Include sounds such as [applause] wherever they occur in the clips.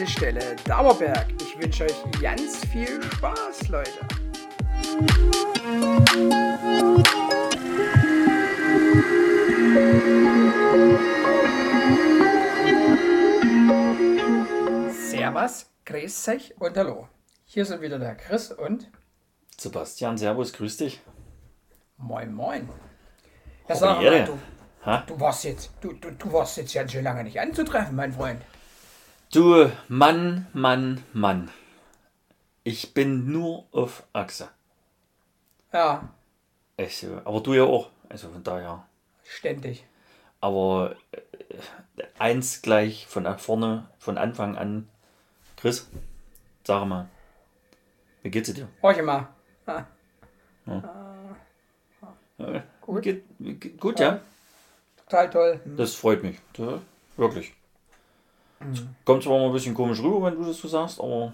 Haltestelle Dauerberg. Ich wünsche euch ganz viel Spaß, Leute. Servus, grüß euch und hallo. Hier sind wieder der Chris und Sebastian, Servus, grüß dich. Moin Moin. Ja, sag mal, du, du warst jetzt, du, du, du warst jetzt ganz schön lange nicht anzutreffen, mein Freund. Du, Mann, Mann, Mann. Ich bin nur auf Achse. Ja, Ich, äh, aber du ja auch. Also von daher. ständig. Aber äh, eins gleich von vorne, von Anfang an. Chris, sag mal, wie geht's dir? Horche mal. Ah, Gut. Geht, wie geht, gut, ja? total toll. Das freut mich. Ja, wirklich. Kommt zwar mal ein bisschen komisch rüber, wenn du das so sagst, aber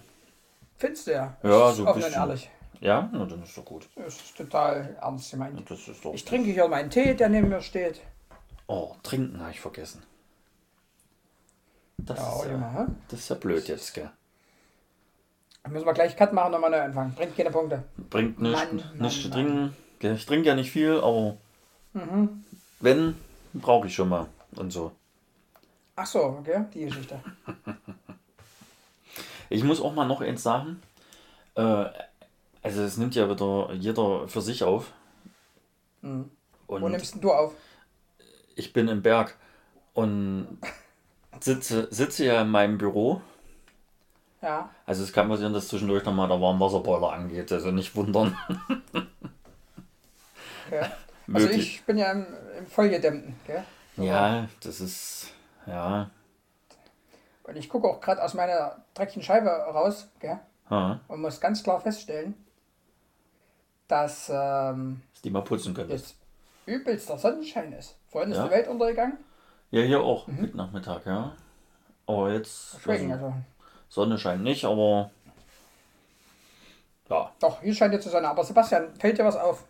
Findest du ja. Ja, so ein und bisschen. ehrlich. ja, na, dann ist doch gut. Das ist total ernst gemeint. Das ist doch. Ich trinke hier meinen Tee, der neben mir steht. Oh, trinken habe ich vergessen. Das, Ja, ist, ja, mal. das ist ja blöd jetzt, gell? Dann müssen wir gleich Cut machen, nochmal neu anfangen. Bringt keine Punkte. Bringt nichts, zu trinken. Ich trinke ja nicht viel, aber Mhm. wenn, brauche ich schon mal und so. Ach so, okay, die Geschichte. [laughs] Ich muss auch mal noch eins sagen. Äh, also es nimmt ja wieder jeder für sich auf. Mhm. Wo Und nimmst denn du auf? ich bin im Berg und sitze, sitze ja in meinem Büro. Ja. Also es kann passieren, dass zwischendurch nochmal der Warmwasserboiler angeht. Also nicht wundern. Okay. [laughs] Also ich bin ja im, im vollgedämmten. Gell? Ja, das ist. Ja. Und ich gucke auch gerade aus meiner dreckigen Scheibe raus gell? Ha, und muss ganz klar feststellen, dass ähm, dass die mal putzen können. jetzt übelster Sonnenschein ist. Vorhin ist Ja. die Welt untergegangen. Ja, hier auch. Mit Nachmittag, ja. Aber jetzt. Also, also. Sonne scheint nicht, aber. Ja. Doch, hier scheint jetzt die Sonne. Aber Sebastian, fällt dir was auf?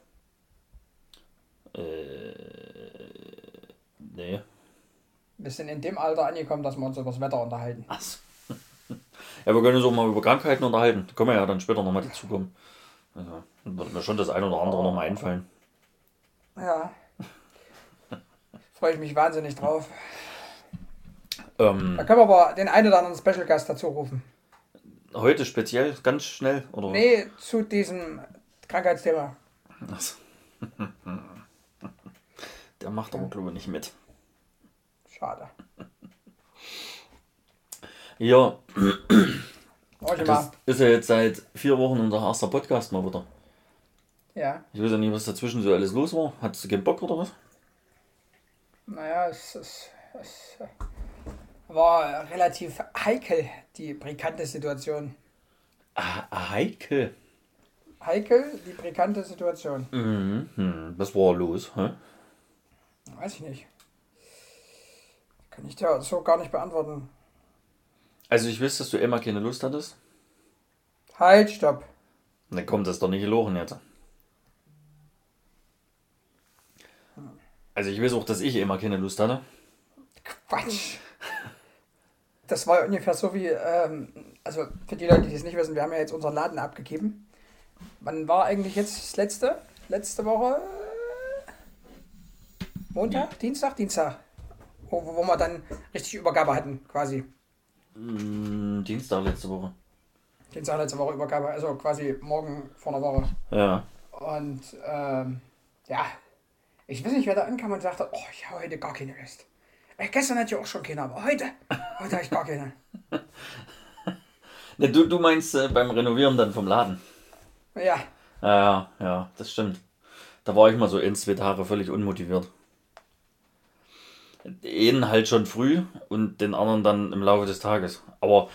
Nee. Wir sind in dem Alter angekommen, dass wir uns über das Wetter unterhalten. Achso. [laughs] Ja, wir können uns auch mal über Krankheiten unterhalten. Da können wir ja dann später nochmal dazukommen. Also, dann wird mir schon das eine oder andere nochmal einfallen. Ja. Freue ich mich wahnsinnig drauf. Ähm, Da können wir aber den einen oder anderen Special Gast dazu rufen. heute speziell, ganz schnell, oder? Nee, zu diesem Krankheitsthema. Achso. [laughs] Der macht aber, glaube ich, nicht mit. Schade. Ja, das ist ja jetzt seit vier Wochen unser erster Podcast mal wieder. Ja. Ich weiß ja nicht, was dazwischen so alles los war. Hattest du keinen Bock oder was? Naja, es, es, es war relativ heikel, die brisante Situation. Ah, heikel. Heikel, die brisante Situation. Mhm. Hm, was war los? Hä? Weiß ich nicht. Kann ich dir so gar nicht beantworten. Also ich weiß, dass du immer keine Lust hattest. Halt, stopp. Dann kommt das doch nicht gelogen jetzt. Also ich weiß auch, dass ich immer keine Lust hatte. Quatsch. Das war ungefähr so wie, ähm, also für die Leute, die es nicht wissen, wir haben ja jetzt unseren Laden abgegeben. Wann war eigentlich jetzt das letzte? Letzte Woche? Montag? Dienstag? Dienstag. Wo, wo wir dann richtig Übergabe hatten, quasi. Hm, Dienstag letzte Woche. Dienstag letzte Woche Übergabe, also quasi morgen vor einer Woche. Ja. Und ähm, ja, ich weiß nicht, wer da ankam und sagte, oh, ich habe heute gar keine Lust. Äh, gestern hatte ich auch schon keine, aber heute, heute habe ich gar keine. [laughs] Ne, du, du meinst äh, beim Renovieren dann vom Laden. Ja, Ja, ja, das stimmt. Da war ich mal so in zwei Tage völlig unmotiviert. Den halt schon früh und den anderen dann im Laufe des Tages. Aber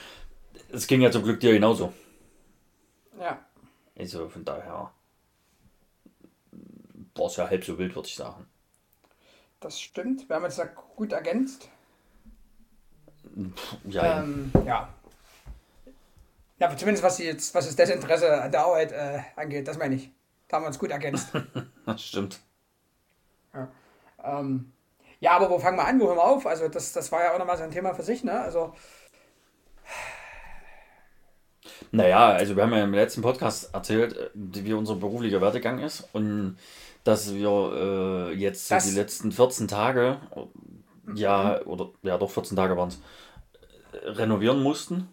es ging ja zum Glück dir genauso. ja. Also von daher war es ja halb so wild, würde ich sagen. Das stimmt. Wir haben jetzt da gut ergänzt. Ja, Ähm, ja. Ja, aber zumindest was, jetzt, was das Desinteresse an der Arbeit äh, angeht, das meine ich. Da haben wir uns gut ergänzt. [laughs] das stimmt. ähm, Ja, aber wo fangen wir an, wo hören wir auf? Also das, das war ja auch nochmal so ein Thema für sich, ne? Also Naja, also wir haben ja im letzten Podcast erzählt, äh, wie unser beruflicher Werdegang ist und dass wir äh, jetzt so Das- die letzten 14 Tage, ja, oder ja doch 14 Tage waren es, renovieren mussten.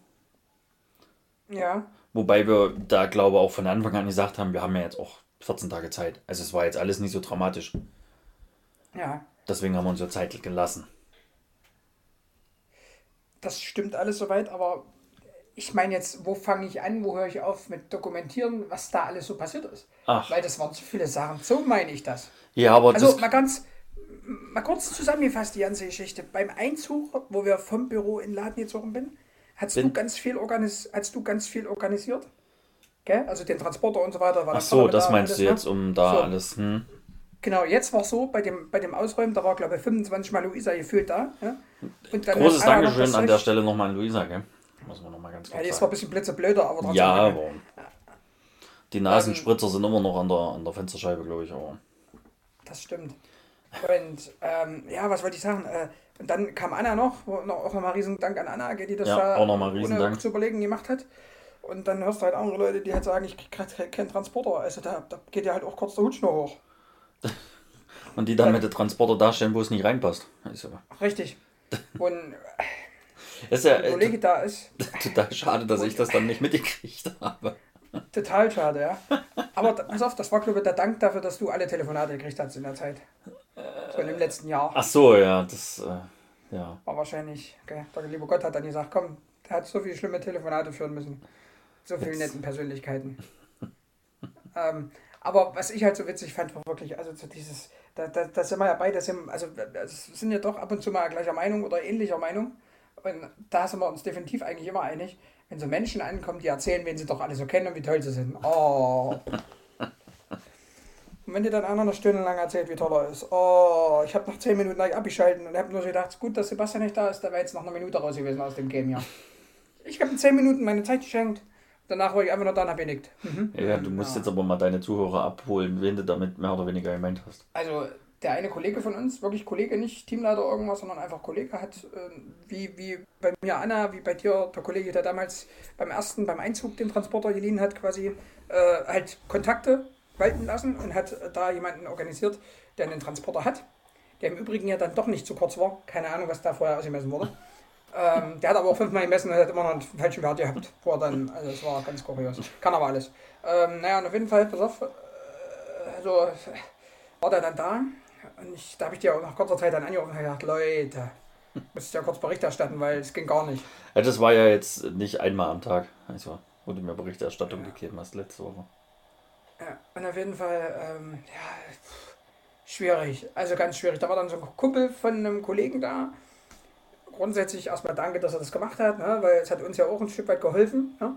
ja, Wobei wir da glaube ich auch von Anfang an gesagt haben, wir haben ja jetzt auch 14 Tage Zeit. Also es war jetzt alles nicht so dramatisch. ja, Deswegen haben wir uns ja Zeit gelassen. das stimmt alles soweit, aber ich meine jetzt, wo fange ich an, wo höre ich auf mit dokumentieren, was da alles so passiert ist? Ach. Weil das waren zu viele Sachen. So meine ich das. Ja, aber Also mal ganz, mal kurz zusammengefasst die ganze Geschichte. Beim Einzug, wo wir vom Büro in den Laden gezogen bin, hast Bin- du ganz viel organis hast du ganz viel organisiert. Gell? Also den Transporter und so weiter. War ach so, das da, meinst alles, du ne? jetzt, um da So. alles. Hm? Genau, jetzt war es so, bei dem, bei dem Ausräumen, da war glaube ich 25 Mal Luisa gefühlt da. Ja? Und dann Großes Dankeschön das an der Stelle nochmal an Luisa, gell? Muss man nochmal ganz Ja, kurz die ist zwar ein bisschen blitzeblöder, aber trotzdem. Ja, danke. aber die Nasenspritzer sind immer noch an der, an der Fensterscheibe, glaube ich. Aber Das stimmt. Und ähm, ja, was wollte ich sagen? Äh, und dann kam Anna noch, noch auch nochmal riesen Dank an Anna, die das Ja, da auch noch mal riesen ohne Dank. zu überlegen gemacht hat. Und dann hörst du halt andere Leute, die halt sagen, ich krieg keinen Transporter. Also da, da geht ja halt auch kurz der Hutsch noch hoch. Und die dann mit dem Transporter dastellen, wo es nicht reinpasst. Ja, Richtig. Und [laughs] ist ja der äh, Kollege da ist, total schade, dass ich das dann nicht mitgekriegt habe. [laughs] total schade, ja. Aber pass auf, das war, glaube ich, der Dank dafür, dass du alle Telefonate gekriegt hast in der Zeit. So im letzten Jahr. Ach so, ja, das, äh, ja. War wahrscheinlich, gell? Der liebe Gott hat dann gesagt, komm, der hat so viele schlimme Telefonate führen müssen. So viele netten Persönlichkeiten. [laughs] ähm, aber was ich halt so witzig fand, war wirklich, also so dieses, da, da, da sind wir ja beide, also wir sind ja doch ab und zu mal gleicher Meinung oder ähnlicher Meinung. Und da sind wir uns definitiv eigentlich immer einig, wenn so Menschen ankommen, die erzählen, wen sie doch alle so kennen und wie toll sie sind. Oh. Und wenn dir dann einer eine Stunde lang erzählt, wie toll er ist. Oh, ich habe nach 10 Minuten gleich abgeschalten und habe nur so gedacht, gut, dass Sebastian nicht da ist, da wäre jetzt noch eine Minute raus gewesen aus dem Game hier. Ich habe in 10 Minuten meine Zeit geschenkt. Danach war ich einfach nur da und habe genickt. Mhm. Ja, du musst Ja. jetzt aber mal deine Zuhörer abholen, wen du damit mehr oder weniger gemeint hast. Also der eine Kollege von uns, wirklich Kollege, nicht Teamleiter irgendwas, sondern einfach Kollege, hat ähm, wie, wie bei mir Anna, wie bei dir der Kollege, der damals beim ersten, beim Einzug den Transporter geliehen hat, quasi äh, halt Kontakte walten lassen und hat äh, da jemanden organisiert, der einen Transporter hat, der im Übrigen ja dann doch nicht zu kurz war. Keine Ahnung, was da vorher ausgemessen wurde. Ähm, der hat aber auch fünfmal gemessen und hat immer noch einen falschen Wert gehabt. Er dann, also es war ganz kurios. Kann aber alles. Ähm, naja, und auf jeden Fall, pass auf, äh, also war der dann da und ich, da habe ich dir auch nach kurzer Zeit dann angerufen und gesagt, Leute, müsst ja kurz Bericht erstatten, weil es ging gar nicht. Ja, das war ja jetzt nicht einmal am Tag, also, wo du mir Berichterstattung gegeben hast letzte Woche. Ja, und auf jeden Fall, ähm, ja, schwierig, also ganz schwierig. Da war dann so ein Kumpel von einem Kollegen da. Grundsätzlich erstmal danke, dass er das gemacht hat, ne, weil es hat uns ja auch ein Stück weit geholfen. Ne?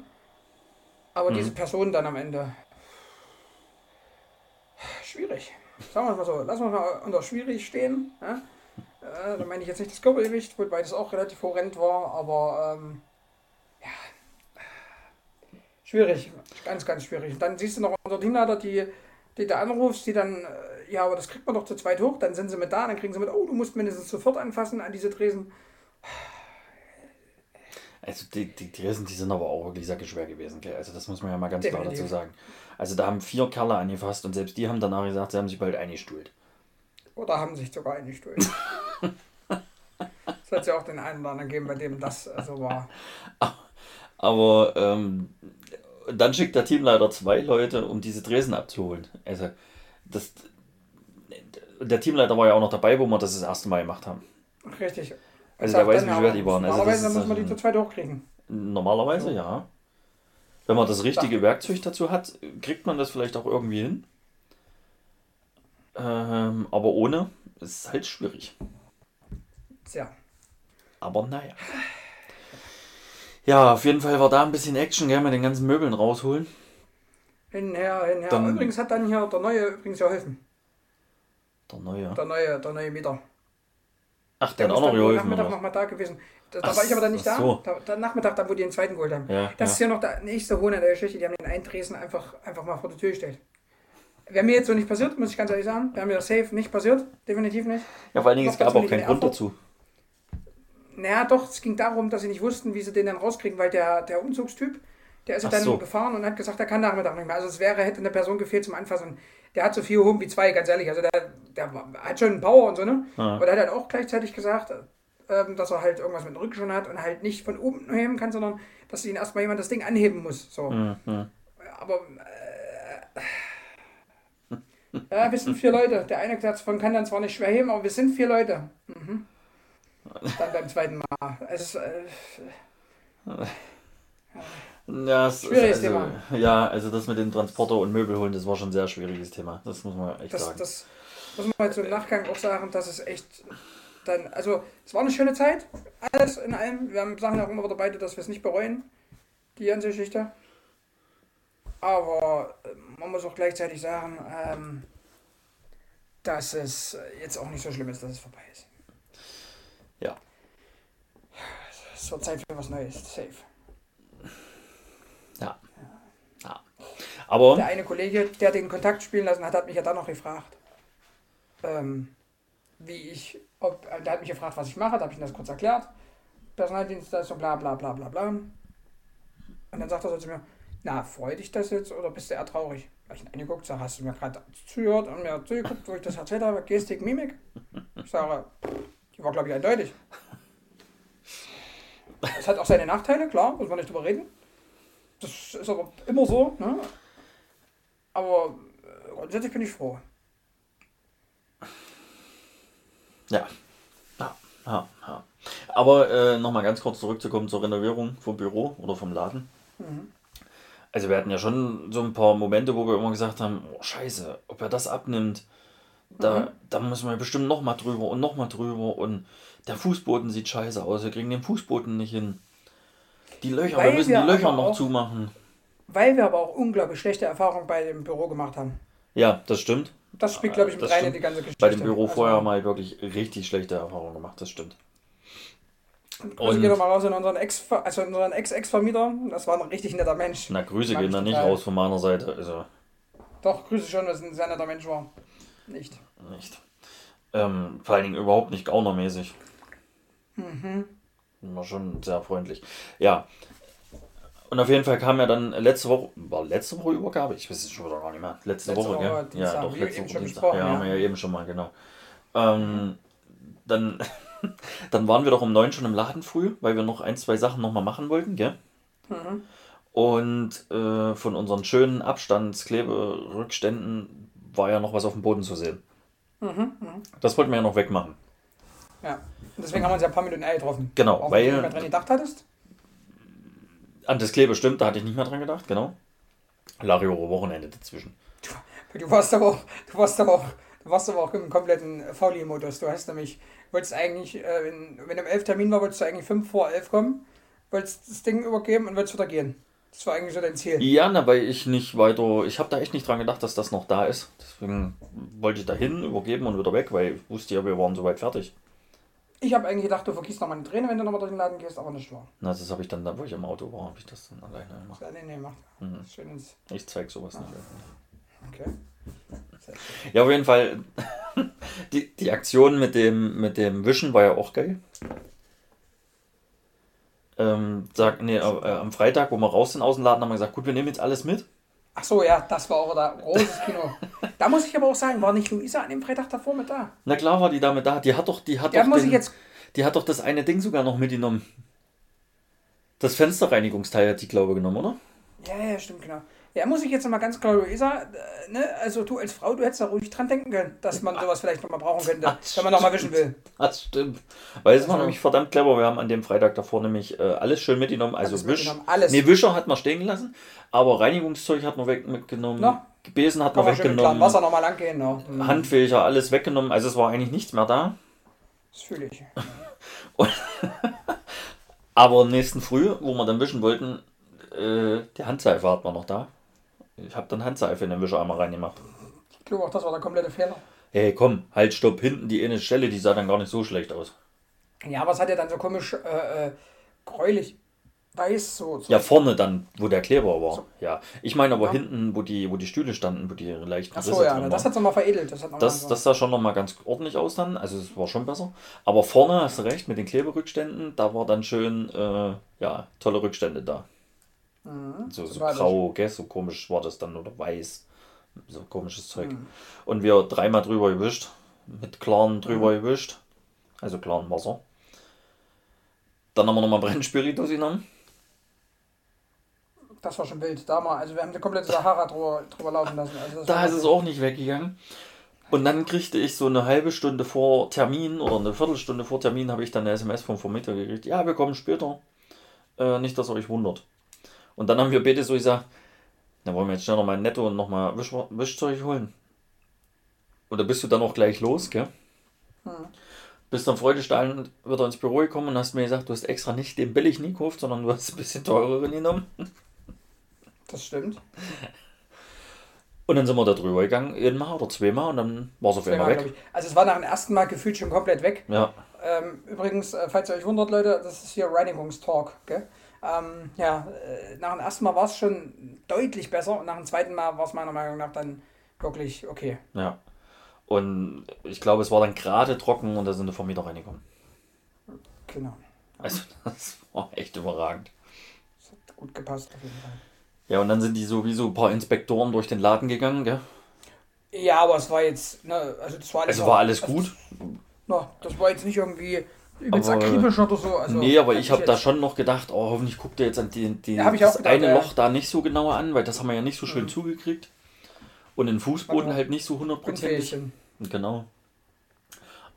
Aber Mhm. diese Person dann am Ende, schwierig. Sagen wir es mal so, lassen wir es mal unter schwierig stehen. Ne? Äh, da meine ich jetzt nicht das Körpergewicht, wobei das auch relativ horrend war, aber ähm, ja, schwierig, ganz, ganz schwierig. Und dann siehst du noch unser Teamleiter, die, die du anrufst, die dann, äh, ja, aber das kriegt man doch zu zweit hoch, dann sind sie mit da, dann kriegen sie mit, oh, du musst mindestens sofort anfassen an diese Tresen. Also die, die Dresen, die sind aber auch wirklich sehr schwer gewesen, gell? Also das muss man ja mal ganz klar Definitiv. dazu sagen. Also da haben vier Kerle angefasst und selbst die haben danach gesagt, sie haben sich bald eingestuhlt. Oder haben sich sogar eingestuhlt. [laughs] Es hat ja auch den einen oder anderen gegeben, bei dem das äh, so war. [laughs] Aber ähm, dann schickt der Teamleiter zwei Leute, um diese Dresen abzuholen. Also das, der Teamleiter war ja auch noch dabei, wo wir das das erste Mal gemacht haben. Richtig. Also Ich der weiß, dann wie ja, schwer die waren. Also Normalerweise ist muss man die also- zu zweit hochkriegen. Normalerweise ja. Wenn man das richtige Werkzeug dazu hat, kriegt man das vielleicht auch irgendwie hin. Ähm, aber ohne ist es halt schwierig. Tja. Aber naja. Ja, auf jeden Fall war da ein bisschen Action, gell, mit den ganzen Möbeln rausholen. Hinher, hinher. Dann- übrigens hat dann hier der neue übrigens geholfen. Der neue. Der neue, der neue Mieter. Ach, der Der hat auch noch geholfen. Nachmittag nochmal da gewesen. Da, da war ich aber dann nicht da. so. da. Der Nachmittag, dann wo die den zweiten geholt haben. Ja, Das ja. ist ja noch der nächste Hohn an der Geschichte. Die haben den einen Dresen einfach, einfach mal vor die Tür gestellt. Wäre mir jetzt so nicht passiert, muss ich ganz ehrlich sagen. Wäre mir safe nicht passiert. Definitiv nicht. Ja, vor allen Dingen, es gab auch keinen in Grund dazu. Naja, doch, es ging darum, dass sie nicht wussten, wie sie den dann rauskriegen, weil der, der Umzugstyp, der ist ja Ach dann so. gefahren und hat gesagt, er kann Nachmittag nicht mehr. Also es wäre, hätte eine Person gefehlt zum Anfassen. Der hat so viel Home wie zwei, ganz ehrlich. Also der, der hat schon einen Power und so, ne? Ja. Aber der hat dann auch gleichzeitig gesagt, ähm, dass er halt irgendwas mit dem Rücken schon hat und halt nicht von oben heben kann, sondern dass ihn erstmal jemand das Ding anheben muss. So. Mhm. Aber äh, [laughs] ja, wir sind vier Leute. Der eine davon kann dann zwar nicht schwer heben, aber wir sind vier Leute. Mhm. Dann beim zweiten Mal. Es ist, äh, Ja, es, Schwieriges also, Thema. ja, also das mit dem Transporter und Möbel holen, das war schon ein sehr schwieriges Thema. Das muss man echt das, sagen. das muss man jetzt im Nachgang auch sagen, dass es echt dann, also es war eine schöne Zeit, alles in allem. Wir haben Sachen auch immer wieder beide, dass wir es nicht bereuen, die ganze Geschichte. Aber äh, man muss auch gleichzeitig sagen, ähm, dass es jetzt auch nicht so schlimm ist, dass es vorbei ist. Ja. Es wird Zeit für was Neues, safe. Aber Der eine Kollege, der den Kontakt spielen lassen hat, hat mich ja dann noch gefragt, ähm, wie ich, ob, der hat mich gefragt, was ich mache, da habe ich ihm das kurz erklärt. Personaldienstleistung, bla bla bla bla bla. Und dann sagt er so zu mir, na, freut dich das jetzt oder bist du eher traurig? Habe ich ihn angeguckt, sage, hast du mir gerade zugehört und mir zugeguckt, wo ich das erzählt habe, Gestik, Mimik? Ich sage, die war, glaube ich, eindeutig. Es hat auch seine Nachteile, klar, muss man nicht drüber reden. Das ist aber immer so, ne? Aber äh, grundsätzlich bin ich froh. Ja. Ja, ja, ja. Aber äh, nochmal ganz kurz zurückzukommen zur Renovierung vom Büro oder vom Laden. Also wir hatten ja schon so ein paar Momente, wo wir immer gesagt haben, oh scheiße, ob er das abnimmt, da, da müssen wir bestimmt nochmal drüber und nochmal drüber und der Fußboden sieht scheiße aus, wir kriegen den Fußboden nicht hin. Die Löcher, Weil wir müssen wir die Löcher noch auch- zumachen. Weil wir aber auch unglaublich schlechte Erfahrungen bei dem Büro gemacht haben. Ja, das stimmt. Das spielt, glaube ich, mit Das rein in die ganze Geschichte. Bei dem Büro Also, vorher halt wirklich richtig schlechte Erfahrungen gemacht, das stimmt. Also Und- geht doch mal raus in unseren Ex, also unseren Ex-Ex-Vermieter. Das war ein richtig netter Mensch. Na, Grüße gehen da nicht raus von meiner Seite, also Doch, Grüße schon, dass ein sehr netter Mensch war. Nicht. nicht. Ähm, vor allen Dingen überhaupt nicht gaunermäßig. Mhm. War schon sehr freundlich. Ja. Und auf jeden Fall kam ja dann letzte Woche, war letzte Woche Übergabe? Ich weiß es schon wieder gar nicht mehr. Letzte, Letzte Woche, Woche gell? Ja, doch, letzte Woche Dienstag. Ja, ja. haben wir ja eben schon mal, genau. Ähm, dann, [laughs] dann waren wir doch um neun schon im Laden früh, weil wir noch ein, zwei Sachen nochmal machen wollten, gell? Mhm. Und äh, von unseren schönen Abstandskleberückständen war ja noch was auf dem Boden zu sehen. Mhm. Mhm. Das wollten wir ja noch wegmachen. Ja. Und deswegen haben wir uns ja ein paar Minuten eher getroffen. Genau, Auch wenn weil- du nicht mehr dran gedacht hattest. An das Klebe stimmt, da hatte ich nicht mehr dran gedacht, genau. Lariore Wochenende dazwischen. Du warst aber auch, du warst aber auch, du warst aber auch im kompletten Fauli-Modus. Du hast nämlich, wolltest eigentlich, äh, wenn, wenn im 11 Termin war, wolltest du eigentlich 5 vor 11 kommen, wolltest das Ding übergeben und wolltest wieder gehen. Das war eigentlich so dein Ziel. Ja, na, weil ich nicht weiter, ich habe da echt nicht dran gedacht, dass das noch da ist. Deswegen wollte ich da hin, übergeben und wieder weg, weil ich wusste ja, wir waren soweit fertig. Ich habe eigentlich gedacht, du vergießt nochmal eine Träne, wenn du nochmal durch den Laden gehst, aber nicht wahr. Na, das habe ich dann, da wo ich im Auto war, habe ich das dann alleine gemacht. Ja, nee, nee, mach. Mhm. Schön ins. Ich zeig sowas nicht. Okay. Ja, auf jeden Fall, [laughs] die, die Aktion mit dem, mit dem Wischen war ja auch geil. Ähm, sag, nee, äh, am Freitag, wo wir raus sind aus dem Laden, haben wir gesagt, gut, wir nehmen jetzt alles mit. Ach so, ja, das war auch da großes Kino. da muss ich aber auch sagen, war nicht Luisa an dem Freitag davor mit da? Na klar war die damit da. Die hat doch, die hat Ja, doch, muss den, ich jetzt. die hat doch das eine Ding sogar noch mitgenommen. Das Fensterreinigungsteil hat die, glaube ich, genommen, oder? Ja, ja, stimmt, genau. Ja, muss ich jetzt nochmal ganz klar, Luisa, äh, ne, also du als Frau, du hättest da ruhig dran denken können, dass man sowas vielleicht nochmal brauchen könnte, Ach, wenn man nochmal wischen will. [laughs] Das stimmt. Weil es war Also- nämlich verdammt clever. Wir haben an dem Freitag davor nämlich äh, alles schön mitgenommen. Also Alles Wisch. mitgenommen, alles. Nee, Wischer hat man stehen gelassen, aber Reinigungszeug hat man weg mitgenommen. Na? Besen hat man weggenommen. Wasser nochmal lang gehen, ne? Mhm. Handfächer, alles weggenommen. Also es war eigentlich nichts mehr da. Das fühle ich. [laughs] [laughs] Aber nächsten Früh, wo wir dann wischen wollten, äh, die Handseife hat man noch da. Ich habe dann Handseife in den Wischer einmal reingemacht. Ich glaube auch, das war der komplette Fehler. Hey, komm, halt, stopp, hinten die eine Stelle, die sah dann gar nicht so schlecht aus. Ja, aber es hat ja dann so komisch äh, äh, gräulich weiß, so. so Ja, vorne dann, wo der Kleber war. So. Ja. Ich meine aber Ja. hinten, wo die, wo die Stühle standen, wo die leichten Ach so, Risse ja, drin das hat nochmal veredelt. Das, hat noch Das, mal das sah schon nochmal ganz ordentlich aus dann. Also es war schon besser. Aber vorne hast du recht, mit den Kleberückständen, da war dann schön, äh, ja, tolle Rückstände da. Mhm, So, so grau, gell? so komisch war das dann oder weiß. So komisches Zeug. Mhm. Und wir dreimal drüber gewischt. Mit klaren Mhm. drüber gewischt. Also klaren Wasser. Dann haben wir nochmal Brennspiritus genommen. Das war schon wild. Da mal, also wir haben die komplette Sahara drüber, drüber laufen lassen. Also Da ist es auch nicht weggegangen. Und dann kriegte ich so eine halbe Stunde vor Termin oder eine Viertelstunde vor Termin habe ich dann eine SMS vom Vermieter gekriegt. Ja, wir kommen später. Äh, nicht, dass ihr euch wundert. Und dann haben wir beide so gesagt, dann wollen wir jetzt schnell noch mal ein Netto und noch mal Wisch Wischzeug holen. Da bist du dann auch gleich los, gell? Hm. Bist dann freudestrahlend wieder ins Büro gekommen und hast mir gesagt, du hast extra nicht den billig nie gekauft, sondern du hast ein bisschen teureren genommen. Das stimmt. Und dann sind wir da drüber gegangen, einmal oder zweimal und dann war es auf einmal weg. Also es war nach dem ersten Mal gefühlt schon komplett weg. Ja, Ähm, übrigens, äh, falls ihr euch wundert, Leute, das ist hier Reinigungstalk. Gell? Ähm, ja, äh, nach dem ersten Mal war es schon deutlich besser und nach dem zweiten Mal war es meiner Meinung nach dann wirklich okay. Ja. Und ich glaube, es war dann gerade trocken und da sind die Vermieter reingekommen. Genau. Also [laughs] das war echt überragend. Das hat gut gepasst auf jeden Fall. Ja, und dann sind die sowieso ein paar Inspektoren durch den Laden gegangen, gell? Ja, aber es war jetzt, ne, also das war alles, Also war alles gut. No, das war jetzt nicht irgendwie übelst Aber- akribisch oder so. Also, nee, aber ich habe da schon noch gedacht, oh, hoffentlich guckt er jetzt an die, die, Ja, das gedacht, eine ja. Loch da nicht so genauer an, weil das haben wir ja nicht so schön Mhm. zugekriegt. Und den Fußboden halt nicht so hundertprozentig. Genau.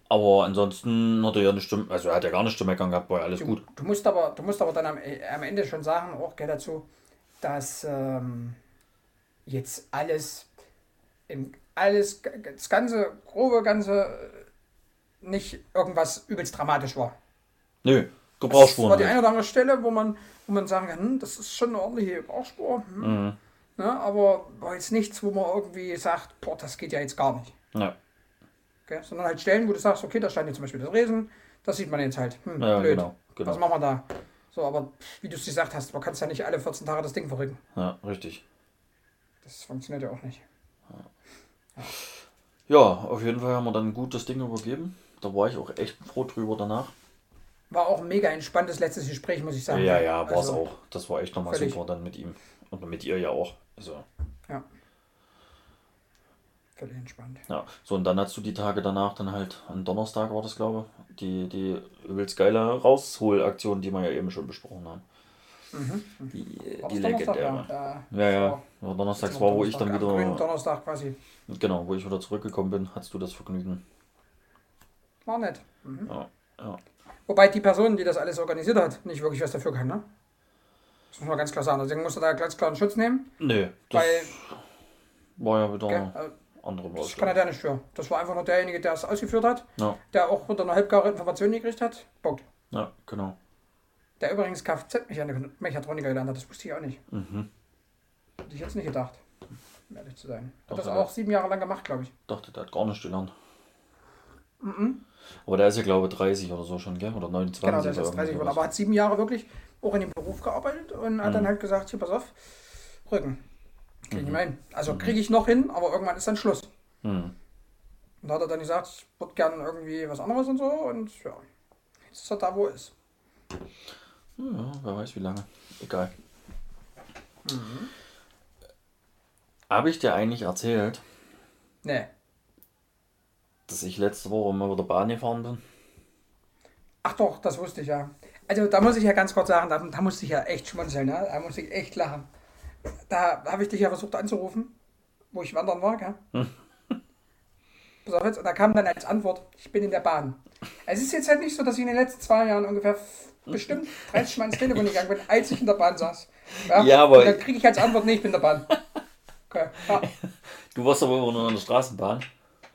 Aber ansonsten hat er ja eine Stimme, also er hat ja gar nicht meckern gehabt, war alles Du, gut. du musst aber, du musst aber dann am, äh, am Ende schon sagen, auch gell, dazu, dass ähm, jetzt alles, im, alles, das ganze, grobe Ganze äh, nicht irgendwas übelst dramatisch war. Nö, Es war Gebrauchsspuren. die eine oder andere Stelle, wo man, wo man sagen kann, hm, das ist schon eine ordentliche Gebrauchsspur. Hm, Mhm. ne, aber war jetzt nichts, wo man irgendwie sagt, boah, das geht ja jetzt gar nicht. Ja, Gell? Sondern halt Stellen, wo du sagst, okay, da stand jetzt zum Beispiel das Resen, das sieht man jetzt halt. Hm, ja blöd. genau. Was genau. machen wir da? So, aber wie du es gesagt hast, man kann ja nicht alle 14 Tage das Ding verrücken. Ja, richtig. Das funktioniert ja auch nicht. Ja, auf jeden Fall haben wir dann gut das Ding übergeben. Da war ich auch echt froh drüber danach. War auch ein mega entspanntes letztes Gespräch, muss ich sagen. Ja, ja, war es Also, auch. Das war echt nochmal super dann mit ihm. Und mit ihr ja auch. Also, Völlig entspannt. ja. So, und dann hast du die Tage danach dann halt, am Donnerstag war das, glaube ich, die, die übelst geile Rausholaktion, die wir ja eben schon besprochen haben. Mhm. Die, die legendäre. Ja, Ja, ja. war- ja Donnerstags war, wo ich dann Donnerstag, am grünen wieder, Donnerstag quasi. genau, wo ich wieder zurückgekommen bin, hast du das Vergnügen. War nett. Mhm. Ja, ja. Wobei die Person, die das alles organisiert hat, nicht wirklich was dafür kann, ne? Das muss man ganz klar sagen. Deswegen musst du da ganz klar einen Schutz nehmen, Nö, das weil war ja wieder gell, äh, andere das kann er Baustelle. der nicht für. Das war einfach nur derjenige, der es ausgeführt hat, Ja, der auch wieder eine halbgare Information gekriegt hat. Punkt. ja, genau. Der übrigens Kfz-Mechatroniker gelernt hat, das wusste ich auch nicht. Mhm. Hätte ich jetzt nicht gedacht, um ehrlich zu sein. Hat Doch, das auch sieben Jahre lang gemacht, glaube ich. Dachte, der hat gar nicht gelernt. Mhm. Aber der ist ja, glaube ich, 30 oder so schon, gell? Oder 29 Genau, der ist oder jetzt 30 irgendwie geworden. Aber hat sieben Jahre wirklich auch in dem Beruf gearbeitet und hat Mhm. dann halt gesagt, hier, pass auf, Rücken. Krieg ich Mhm. hin. Also Mhm. kriege ich noch hin, aber irgendwann ist dann Schluss. Hm. Und da hat er dann gesagt, ich würde gerne irgendwie was anderes und so. Und ja, jetzt ist er da, wo er ist. Ja, wer weiß wie lange. Egal. Mhm. Habe ich dir eigentlich erzählt, Nee. Dass ich letzte Woche mal wieder Bahn gefahren bin? Ach doch, das wusste ich ja. Also da muss ich ja ganz kurz sagen, da, da musste ich ja echt schmunzeln, ne? da musste ich echt lachen. Da habe ich dich ja versucht anzurufen, wo ich wandern war, gell? Hm. [laughs] Pass auf jetzt, und da kam dann als Antwort, ich bin in der Bahn. Es ist jetzt halt nicht so, dass ich in den letzten zwei Jahren ungefähr bestimmt 30 Mal ins Telefon gegangen bin, als ich in der Bahn saß. Ja, aber- Und dann kriege ich als Antwort, nee, ich bin in der Bahn. Okay. Ja. [laughs] Du warst aber immer nur an der Straßenbahn.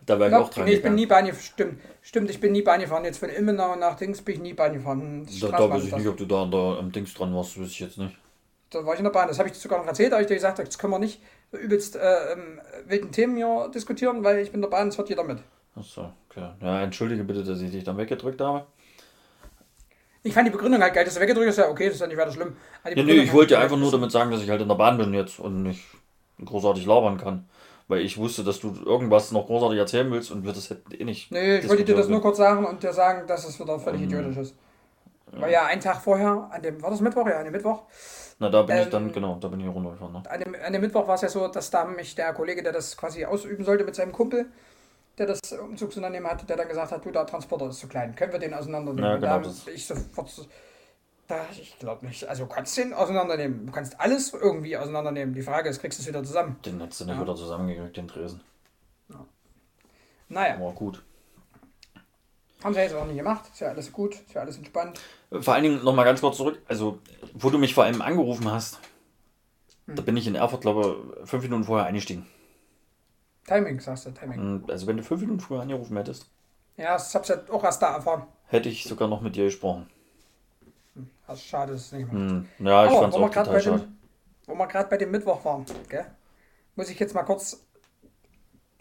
Da wäre ich Ja, auch dran nee, ich bin nie Bahn gefahren. Stimmt, stimmt, ich bin nie Bahn gefahren. Jetzt von Immenau nach Dings bin ich nie Bahn gefahren. Hm, Da, da weiß ich nicht, ob du da an der, am Dings dran warst, weiß ich jetzt nicht. Da war ich in der Bahn. Das habe ich sogar noch erzählt, da habe ich dir gesagt, jetzt können wir nicht übelst äh, ähm, wilden Themen hier diskutieren, weil ich bin in der Bahn, das hört jeder mit. Achso, okay. Ja, entschuldige bitte, dass ich dich dann weggedrückt habe. Ich fand die Begründung halt geil, dass du weggedrückt hast, ja, okay, das ist ja nicht weiter schlimm. Ja, nee, ich wollte mich einfach nur damit sagen, dass ich halt in der Bahn bin jetzt und nicht großartig labern kann. Weil ich wusste, dass du irgendwas noch großartig erzählen willst und wir das hätten eh nicht. Nee, ich wollte dir das nur kurz sagen und dir sagen, dass es wieder völlig idiotisch ist. Weil ja einen Tag vorher, an dem, war das Mittwoch? Ja, an dem Mittwoch. Na, da bin ich Ähm, dann, genau, da bin ich runtergefahren. Ne? An dem, an dem Mittwoch war es ja so, dass da mich der Kollege, der das quasi ausüben sollte mit seinem Kumpel, der das Umzugsunternehmen hatte, der dann gesagt hat, du, der Transporter ist zu klein, können wir den auseinandernehmen? Ja, Und genau, da ich sofort so, da, ich glaube nicht. Also du kannst den auseinandernehmen. Du kannst alles irgendwie auseinandernehmen. Die Frage ist, kriegst du es wieder zusammen? Den hättest du nicht Ja. wieder zusammengekriegt, den Tresen. Naja, Aber gut. haben sie jetzt auch nicht gemacht. Ist ja alles gut, ist ja alles entspannt. Vor allen Dingen nochmal ganz kurz zurück. Also, wo du mich vor allem angerufen hast, Hm. da bin ich in Erfurt, glaube ich, fünf Minuten vorher eingestiegen. Timing, sagst du, Timing. Und Also, wenn du fünf Minuten früher angerufen hättest, Ja, das hab's ja auch erst da erfahren. hätte ich sogar noch mit dir gesprochen. Ist schade, dass es nicht macht. Hm. Ja, ich wo wir auch gerade total bei, schade. dem- wo wir gerade bei dem Mittwoch waren, gell? muss ich jetzt mal kurz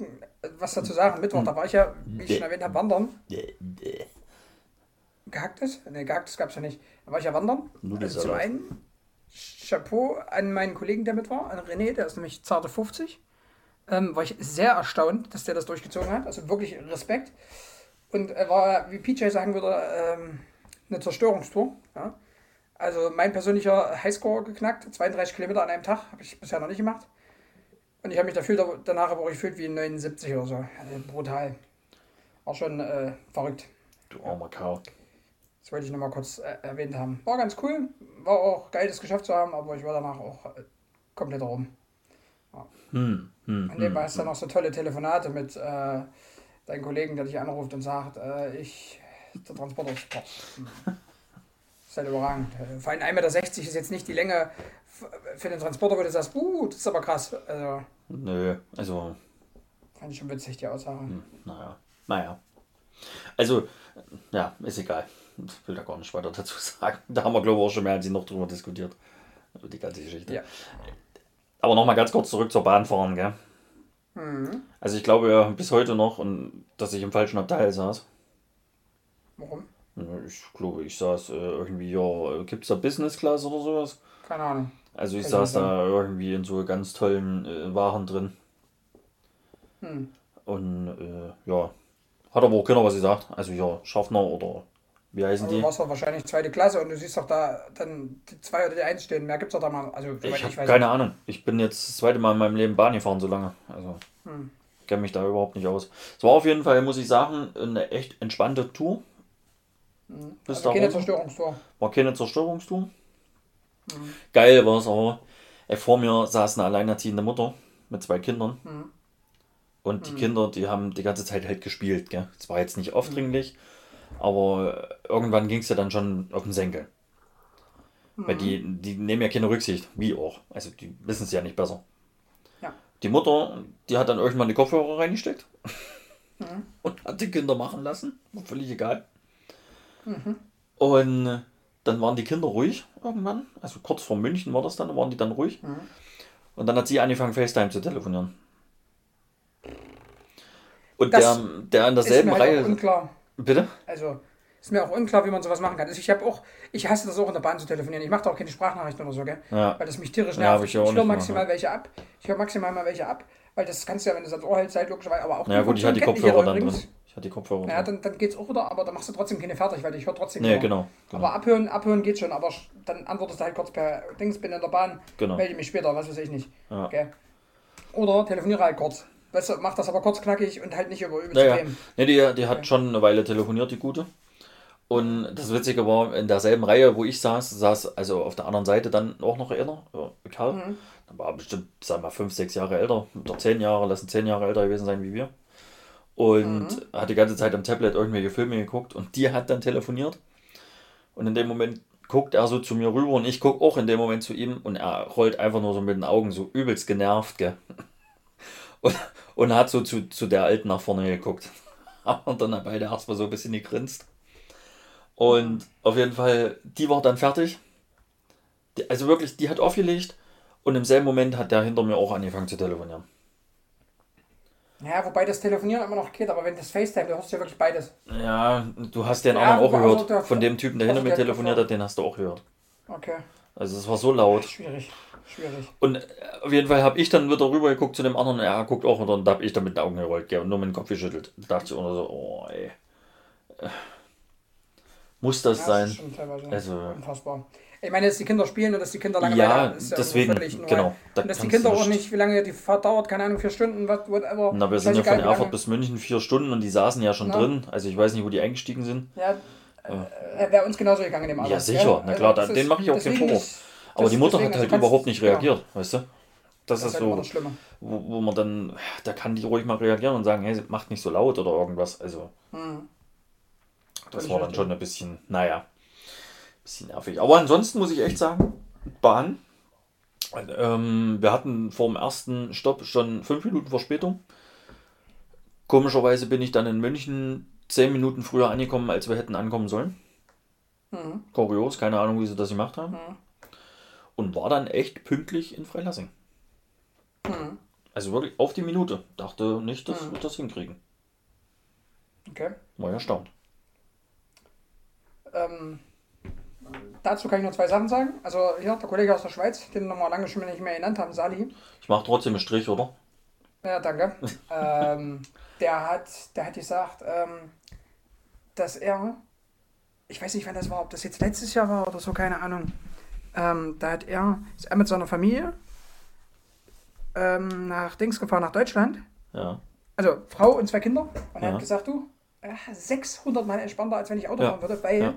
äh, was dazu sagen. Mittwoch, da war ich ja, wie ich schon erwähnt habe, wandern. Gehacktes? Ne, gehacktes gab es ja nicht. Da war ich ja wandern. Also zum einen Chapeau an meinen Kollegen, der mit war, an René, der ist nämlich zarte 50. Ähm, war ich sehr erstaunt, dass der das durchgezogen hat. Also wirklich Respekt. Und er war, wie PJ sagen würde, ähm, eine Zerstörungstour. Ja? Also mein persönlicher Highscore geknackt, 32 Kilometer an einem Tag, habe ich bisher noch nicht gemacht. Und ich habe mich dafür danach aber auch gefühlt wie ein 79 oder so. Also brutal. War schon äh, verrückt. Du armer Kerl. Das wollte ich nochmal kurz äh, erwähnt haben. War ganz cool. War auch geil, das geschafft zu haben, aber ich war danach auch äh, komplett rum. Hm, hm, Und nebenbei hast du dann noch so tolle Telefonate mit äh, deinen Kollegen, der dich anruft und sagt, äh, ich, der Transporter ist. Hm. [laughs] ist halt überragend. Vor allem 1,60 Meter ist jetzt nicht die Länge für den Transporter, wo du sagst, uh, das ist aber krass. Also, Nö, also, fand ich schon witzig, die Aussage. hm, naja. Naja. Also, ja, ist egal. Ich will da gar nicht weiter dazu [laughs] sagen. Da haben wir, glaube ich, auch schon mehr als sie noch drüber diskutiert. Über die ganze Geschichte. Ja. Aber nochmal ganz kurz zurück zur Bahnfahren, gell? Mhm. Also ich glaube ja bis heute noch, und dass ich im falschen Abteil saß. Warum? Ich glaube, ich saß äh, irgendwie, ja, gibt es da Business Class oder sowas? Keine Ahnung. Also ich Kann saß nicht da irgendwie in so ganz tollen äh, Waren drin. Hm. Und äh, ja, hat aber auch keiner was gesagt. Also ja, Schaffner oder wie heißen Also die? du warst doch wahrscheinlich zweite Klasse und du siehst doch da dann die zwei oder die eins stehen. Mehr gibt's doch da mal. Also, Ich habe keine Ahnung. Ich bin jetzt das zweite Mal in meinem Leben Bahn gefahren so lange. Also Hm. kenne mich da überhaupt nicht aus. Es war auf jeden Fall, muss ich sagen, eine echt entspannte Tour. Bis Also keine. Zerstörungstour. War keine Zerstörungstour. Mhm. Geil war es aber. Ey, vor mir saß eine alleinerziehende Mutter mit zwei Kindern. Mhm. Und die Kinder, die haben die ganze Zeit halt gespielt. Gell? Es war jetzt nicht aufdringlich, aber irgendwann ging es ja dann schon auf den Senkel. Weil die, die nehmen ja keine Rücksicht, wie auch. Also die wissen es ja nicht besser. Ja. Die Mutter, die hat dann irgendwann die Kopfhörer reingesteckt Mhm. [laughs] und hat die Kinder machen lassen. War völlig egal. Mhm. Und dann waren die Kinder ruhig irgendwann. Also kurz vor München war das dann, waren die dann ruhig. Mhm. Und dann hat sie angefangen, FaceTime zu telefonieren. Und Das der, der in Ist derselben mir halt Reihe. auch unklar. Bitte? Also, ist mir auch unklar, wie man sowas machen kann. Also ich habe auch, ich hasse das auch in der Bahn zu telefonieren. Ich mache da auch keine Sprachnachrichten oder so, gell? Ja. Weil das mich tierisch Ja, nervt. hab ich ich ja höre maximal gemacht, welche ab. Ich höre maximal mal welche ab, weil das kannst du ja, wenn du es ans Ohr hältst, halt logischerweise, aber auch Ja gut, ich hatte die Kopfhörer dann übrigens. drin. Hatte die Kopfhörer Ja, dann, dann geht's auch wieder, aber da machst du trotzdem keine fertig, weil ich höre trotzdem Nee, genau. genau. Aber abhören, abhören geht schon, aber dann antwortest du halt kurz per Dings, bin in der Bahn, Genau. melde mich später, was weiß ich nicht. Ja. Okay. Oder telefoniere halt kurz. Weißt du, mach das aber kurz knackig und halt nicht über übelste Naja, Themen. nee, die, die hat schon eine Weile telefoniert, die Gute. Und das Witzige war, in derselben Reihe, wo ich saß, saß also auf der anderen Seite dann auch noch einer, Karl. Mhm. Der war bestimmt, sag mal, fünf, sechs Jahre älter, oder zehn Jahre, lassen zehn Jahre älter gewesen sein wie wir. Und Mhm. hat die ganze Zeit am Tablet irgendwelche Filme geguckt und die hat dann telefoniert. Und in dem Moment guckt er so zu mir rüber und ich gucke auch in dem Moment zu ihm und er rollt einfach nur so mit den Augen so übelst genervt, gell. [laughs] Und, und hat so zu, zu der Alten nach vorne geguckt. [laughs] Und dann haben beide erstmal so ein bisschen gegrinst. Und auf jeden Fall, die war dann fertig. Die, also wirklich, die hat aufgelegt und im selben Moment hat der hinter mir auch angefangen zu telefonieren. Ja, wobei das Telefonieren immer noch geht, aber wenn das FaceTime, du hast ja wirklich beides. Ja, du hast den Ja, anderen auch gehört. also der- Von dem Typen, der hinter also mir telefoniert hat, den hast du auch gehört. Okay. Also es war so laut. Schwierig. Schwierig. Und äh, auf jeden Fall habe ich dann wieder rüber geguckt zu dem anderen, er guckt auch und da habe ich dann mit den Augen gerollt gell, und nur mit dem Kopf geschüttelt. Da dachte ich auch so, oh ey. Äh, Muss das Ja, sein? ist schon teilweise Also- unfassbar. Ich meine, dass die Kinder spielen und dass die Kinder lange Ja, haben, ist deswegen, völlig normal. genau, da und dass die Kinder auch nicht- wie lange die Fahrt dauert, keine Ahnung, vier Stunden, what- whatever. Na, wir sind ja von Erfurt bis München vier Stunden und die saßen ja schon Na. drin. Also ich weiß nicht, wo die eingestiegen sind. Ja, äh, wäre uns genauso gegangen in dem Alter. Ja, sicher, na klar, da- das den mache ich auch keinen deswegen Vorwurf. Aber das- die Mutter deswegen, hat also halt überhaupt nicht reagiert, weißt du? Das, Das ist halt so, das wo, wo man dann, da kann die ruhig mal reagieren und sagen, hey, macht nicht so laut oder irgendwas. Also Hm. das war dann schon ein bisschen, naja, bisschen nervig. Aber ansonsten muss ich echt sagen, Bahn. Ähm, wir hatten vor dem ersten Stopp schon fünf Minuten Verspätung. Komischerweise bin ich dann in München zehn Minuten früher angekommen, als wir hätten ankommen sollen. Mhm. Kurios, keine Ahnung, wie sie das gemacht haben. Mhm. Und war dann echt pünktlich in Freilassing. Mhm. Also wirklich auf die Minute. Dachte nicht, dass Mhm. wir das hinkriegen. Okay. War erstaunt. Ähm, dazu kann ich nur zwei Sachen sagen. Also hier, der Kollege aus der Schweiz, den wir noch mal lange schon nicht mehr genannt haben, Sali. Ich mache trotzdem einen Strich, oder? Ja, danke. [laughs] ähm, der hat, der hat gesagt, ähm, dass er, ich weiß nicht, wann das war, ob das jetzt letztes Jahr war oder so, keine Ahnung. Ähm, da hat er, ist er mit seiner Familie ähm, nach Dings gefahren, nach Deutschland. Ja. Also Frau und zwei Kinder. Und er Ja. hat gesagt, du, äh, 600 Mal entspannter, als wenn ich Auto Ja. fahren würde, weil Ja.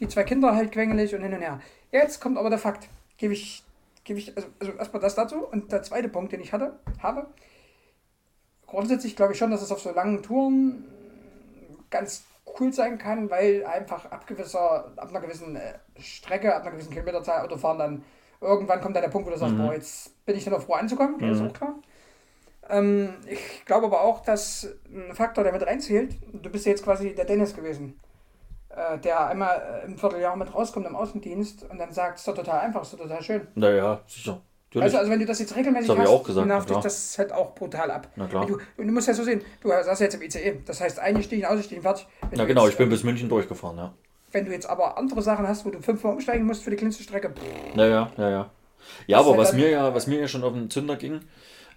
Die zwei Kinder halt quengelig und hin und her. Jetzt kommt aber der Fakt. Gebe ich, gebe ich, also, also erstmal das dazu. Und der zweite Punkt, den ich hatte, habe, grundsätzlich glaube ich schon, dass es auf so langen Touren ganz cool sein kann, weil einfach ab gewisser, ab einer gewissen äh, Strecke, ab einer gewissen Kilometerzahl Autofahren dann irgendwann kommt dann der Punkt, wo du sagst, Mhm. boah, jetzt bin ich dann auch froh anzukommen, das ist Mhm. auch klar. Ähm, ich glaube aber auch, dass ein Faktor, der mit reinzählt, du bist jetzt quasi der Dennis gewesen, äh, der einmal äh, im Vierteljahr mit rauskommt im Außendienst und dann sagt, es ist doch total einfach, es ist doch total schön. Naja, sicher. Natürlich. Also, also wenn du das jetzt regelmäßig Das hast, auch gesagt, nervt dich das halt auch brutal ab. Na klar. Du, und du musst ja so sehen, du saßt jetzt im ICE, das heißt eingestiegen, ausgestiegen, fertig. Na genau, jetzt, ich bin ähm, bis München durchgefahren, ja. Wenn du jetzt aber andere Sachen hast, wo du fünfmal umsteigen musst für die kleinste Strecke, Naja, ja, ja. Ja, aber was halt mir ja, was mir ja schon auf den Zünder ging,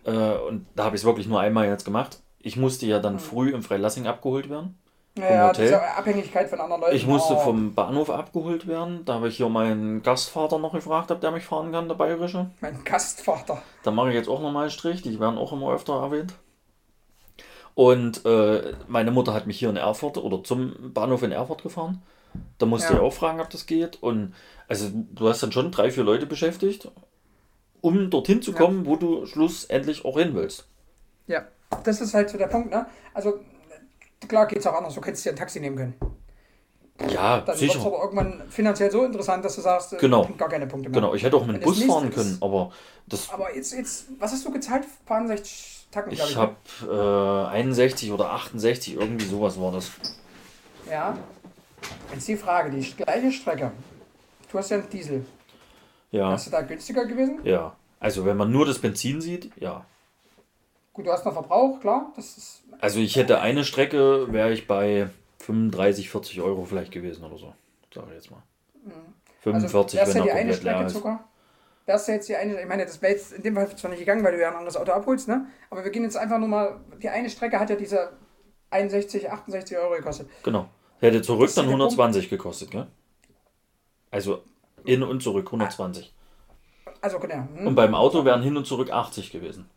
äh, und da habe ich es wirklich nur einmal jetzt gemacht, ich musste ja dann früh im Freilassing abgeholt werden. Hotel? diese Abhängigkeit von anderen Leuten. Ich musste oh, vom Bahnhof abgeholt werden. Da habe ich hier meinen Gastvater noch gefragt, ob der mich fahren kann, der bayerische. Mein Gastvater. Da mache ich jetzt auch nochmal einen Strich, die werden auch immer öfter erwähnt. Und äh, meine Mutter hat mich hier in Erfurt oder zum Bahnhof in Erfurt gefahren. Da musste Ja. ich auch fragen, ob das geht. Und also du hast dann schon drei, vier Leute beschäftigt, um dorthin zu Ja. kommen, wo du schlussendlich auch hin willst. Ja, das ist halt so der Punkt, ne? Also, klar geht's auch anders, du hättest dir ein Taxi nehmen können. Ja, Dann es sicher. aber irgendwann finanziell so interessant, dass du sagst, äh, Genau. gar keine Punkte mehr. Genau, ich hätte auch mit dem Bus fahren ist- können, aber das Aber jetzt, jetzt, was hast du gezahlt? Paar 60 Tacken, Ich ich. ne? habe äh, 61 oder 68, irgendwie sowas war das. Ja. Jetzt die Frage, die gleiche Strecke. Du hast ja einen Diesel. Ja, Hast du da günstiger gewesen? ja. Also wenn man nur das Benzin sieht, ja. Gut, du hast noch Verbrauch, klar. Das ist, Also ich hätte eine Strecke, wäre ich bei 35, 40 Euro vielleicht gewesen oder so. Sag ich jetzt mal. also 45, wär's wenn ja er die eine komplett leer Strecke ist. sogar. Wärst du jetzt die eine, ich meine, das wäre jetzt in dem Fall zwar nicht gegangen, weil du ja ein anderes Auto abholst, ne? Aber wir gehen jetzt einfach nur mal, die eine Strecke hat ja diese 61, 68 Euro gekostet. Genau. Hätte zurück Das ist dann der Punkt. 120 gekostet, gell? Also in und zurück 120. Also, genau. Hm? Und beim Auto wären hin und zurück 80 gewesen.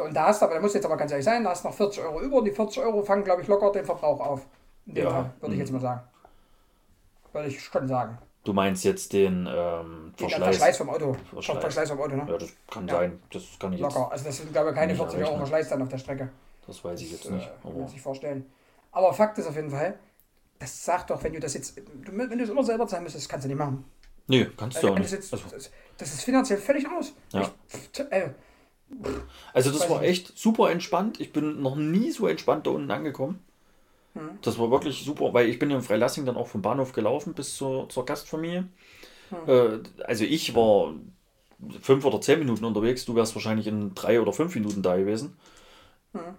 So, und da hast du, aber da muss jetzt aber ganz ehrlich sein, da hast du noch 40 Euro über und die 40 Euro fangen, glaube ich, locker den Verbrauch auf. In dem Ja. Fall, würde ich Mhm. jetzt mal sagen. Würde ich schon sagen. Du meinst jetzt den ähm, Den Verschleiß. Verschleiß vom Auto. Verschleiß. Verschleiß vom Auto, ne? Ja, das kann Ja. sein. Das kann ich jetzt. Locker. Also das sind, glaube ich, keine nicht 40 Euro errechnen. Verschleiß dann auf der Strecke. Das weiß ich jetzt nicht. äh, kann man sich vorstellen. Aber Fakt ist auf jeden Fall, das sagt doch, wenn du das jetzt, du, wenn du es immer selber zahlen müsstest, kannst du nicht machen. nee, kannst du Also, auch nicht. jetzt, Also, das, das ist finanziell völlig aus. Ja. Ich, äh, Also das Weiß war echt super entspannt. Ich bin noch nie so entspannt da unten angekommen. Hm. Das war wirklich super, weil ich bin ja in Freilassing dann auch vom Bahnhof gelaufen bis zur, zur Gastfamilie. Hm. Äh, also ich war fünf oder zehn Minuten unterwegs, du wärst wahrscheinlich in drei oder fünf Minuten da gewesen.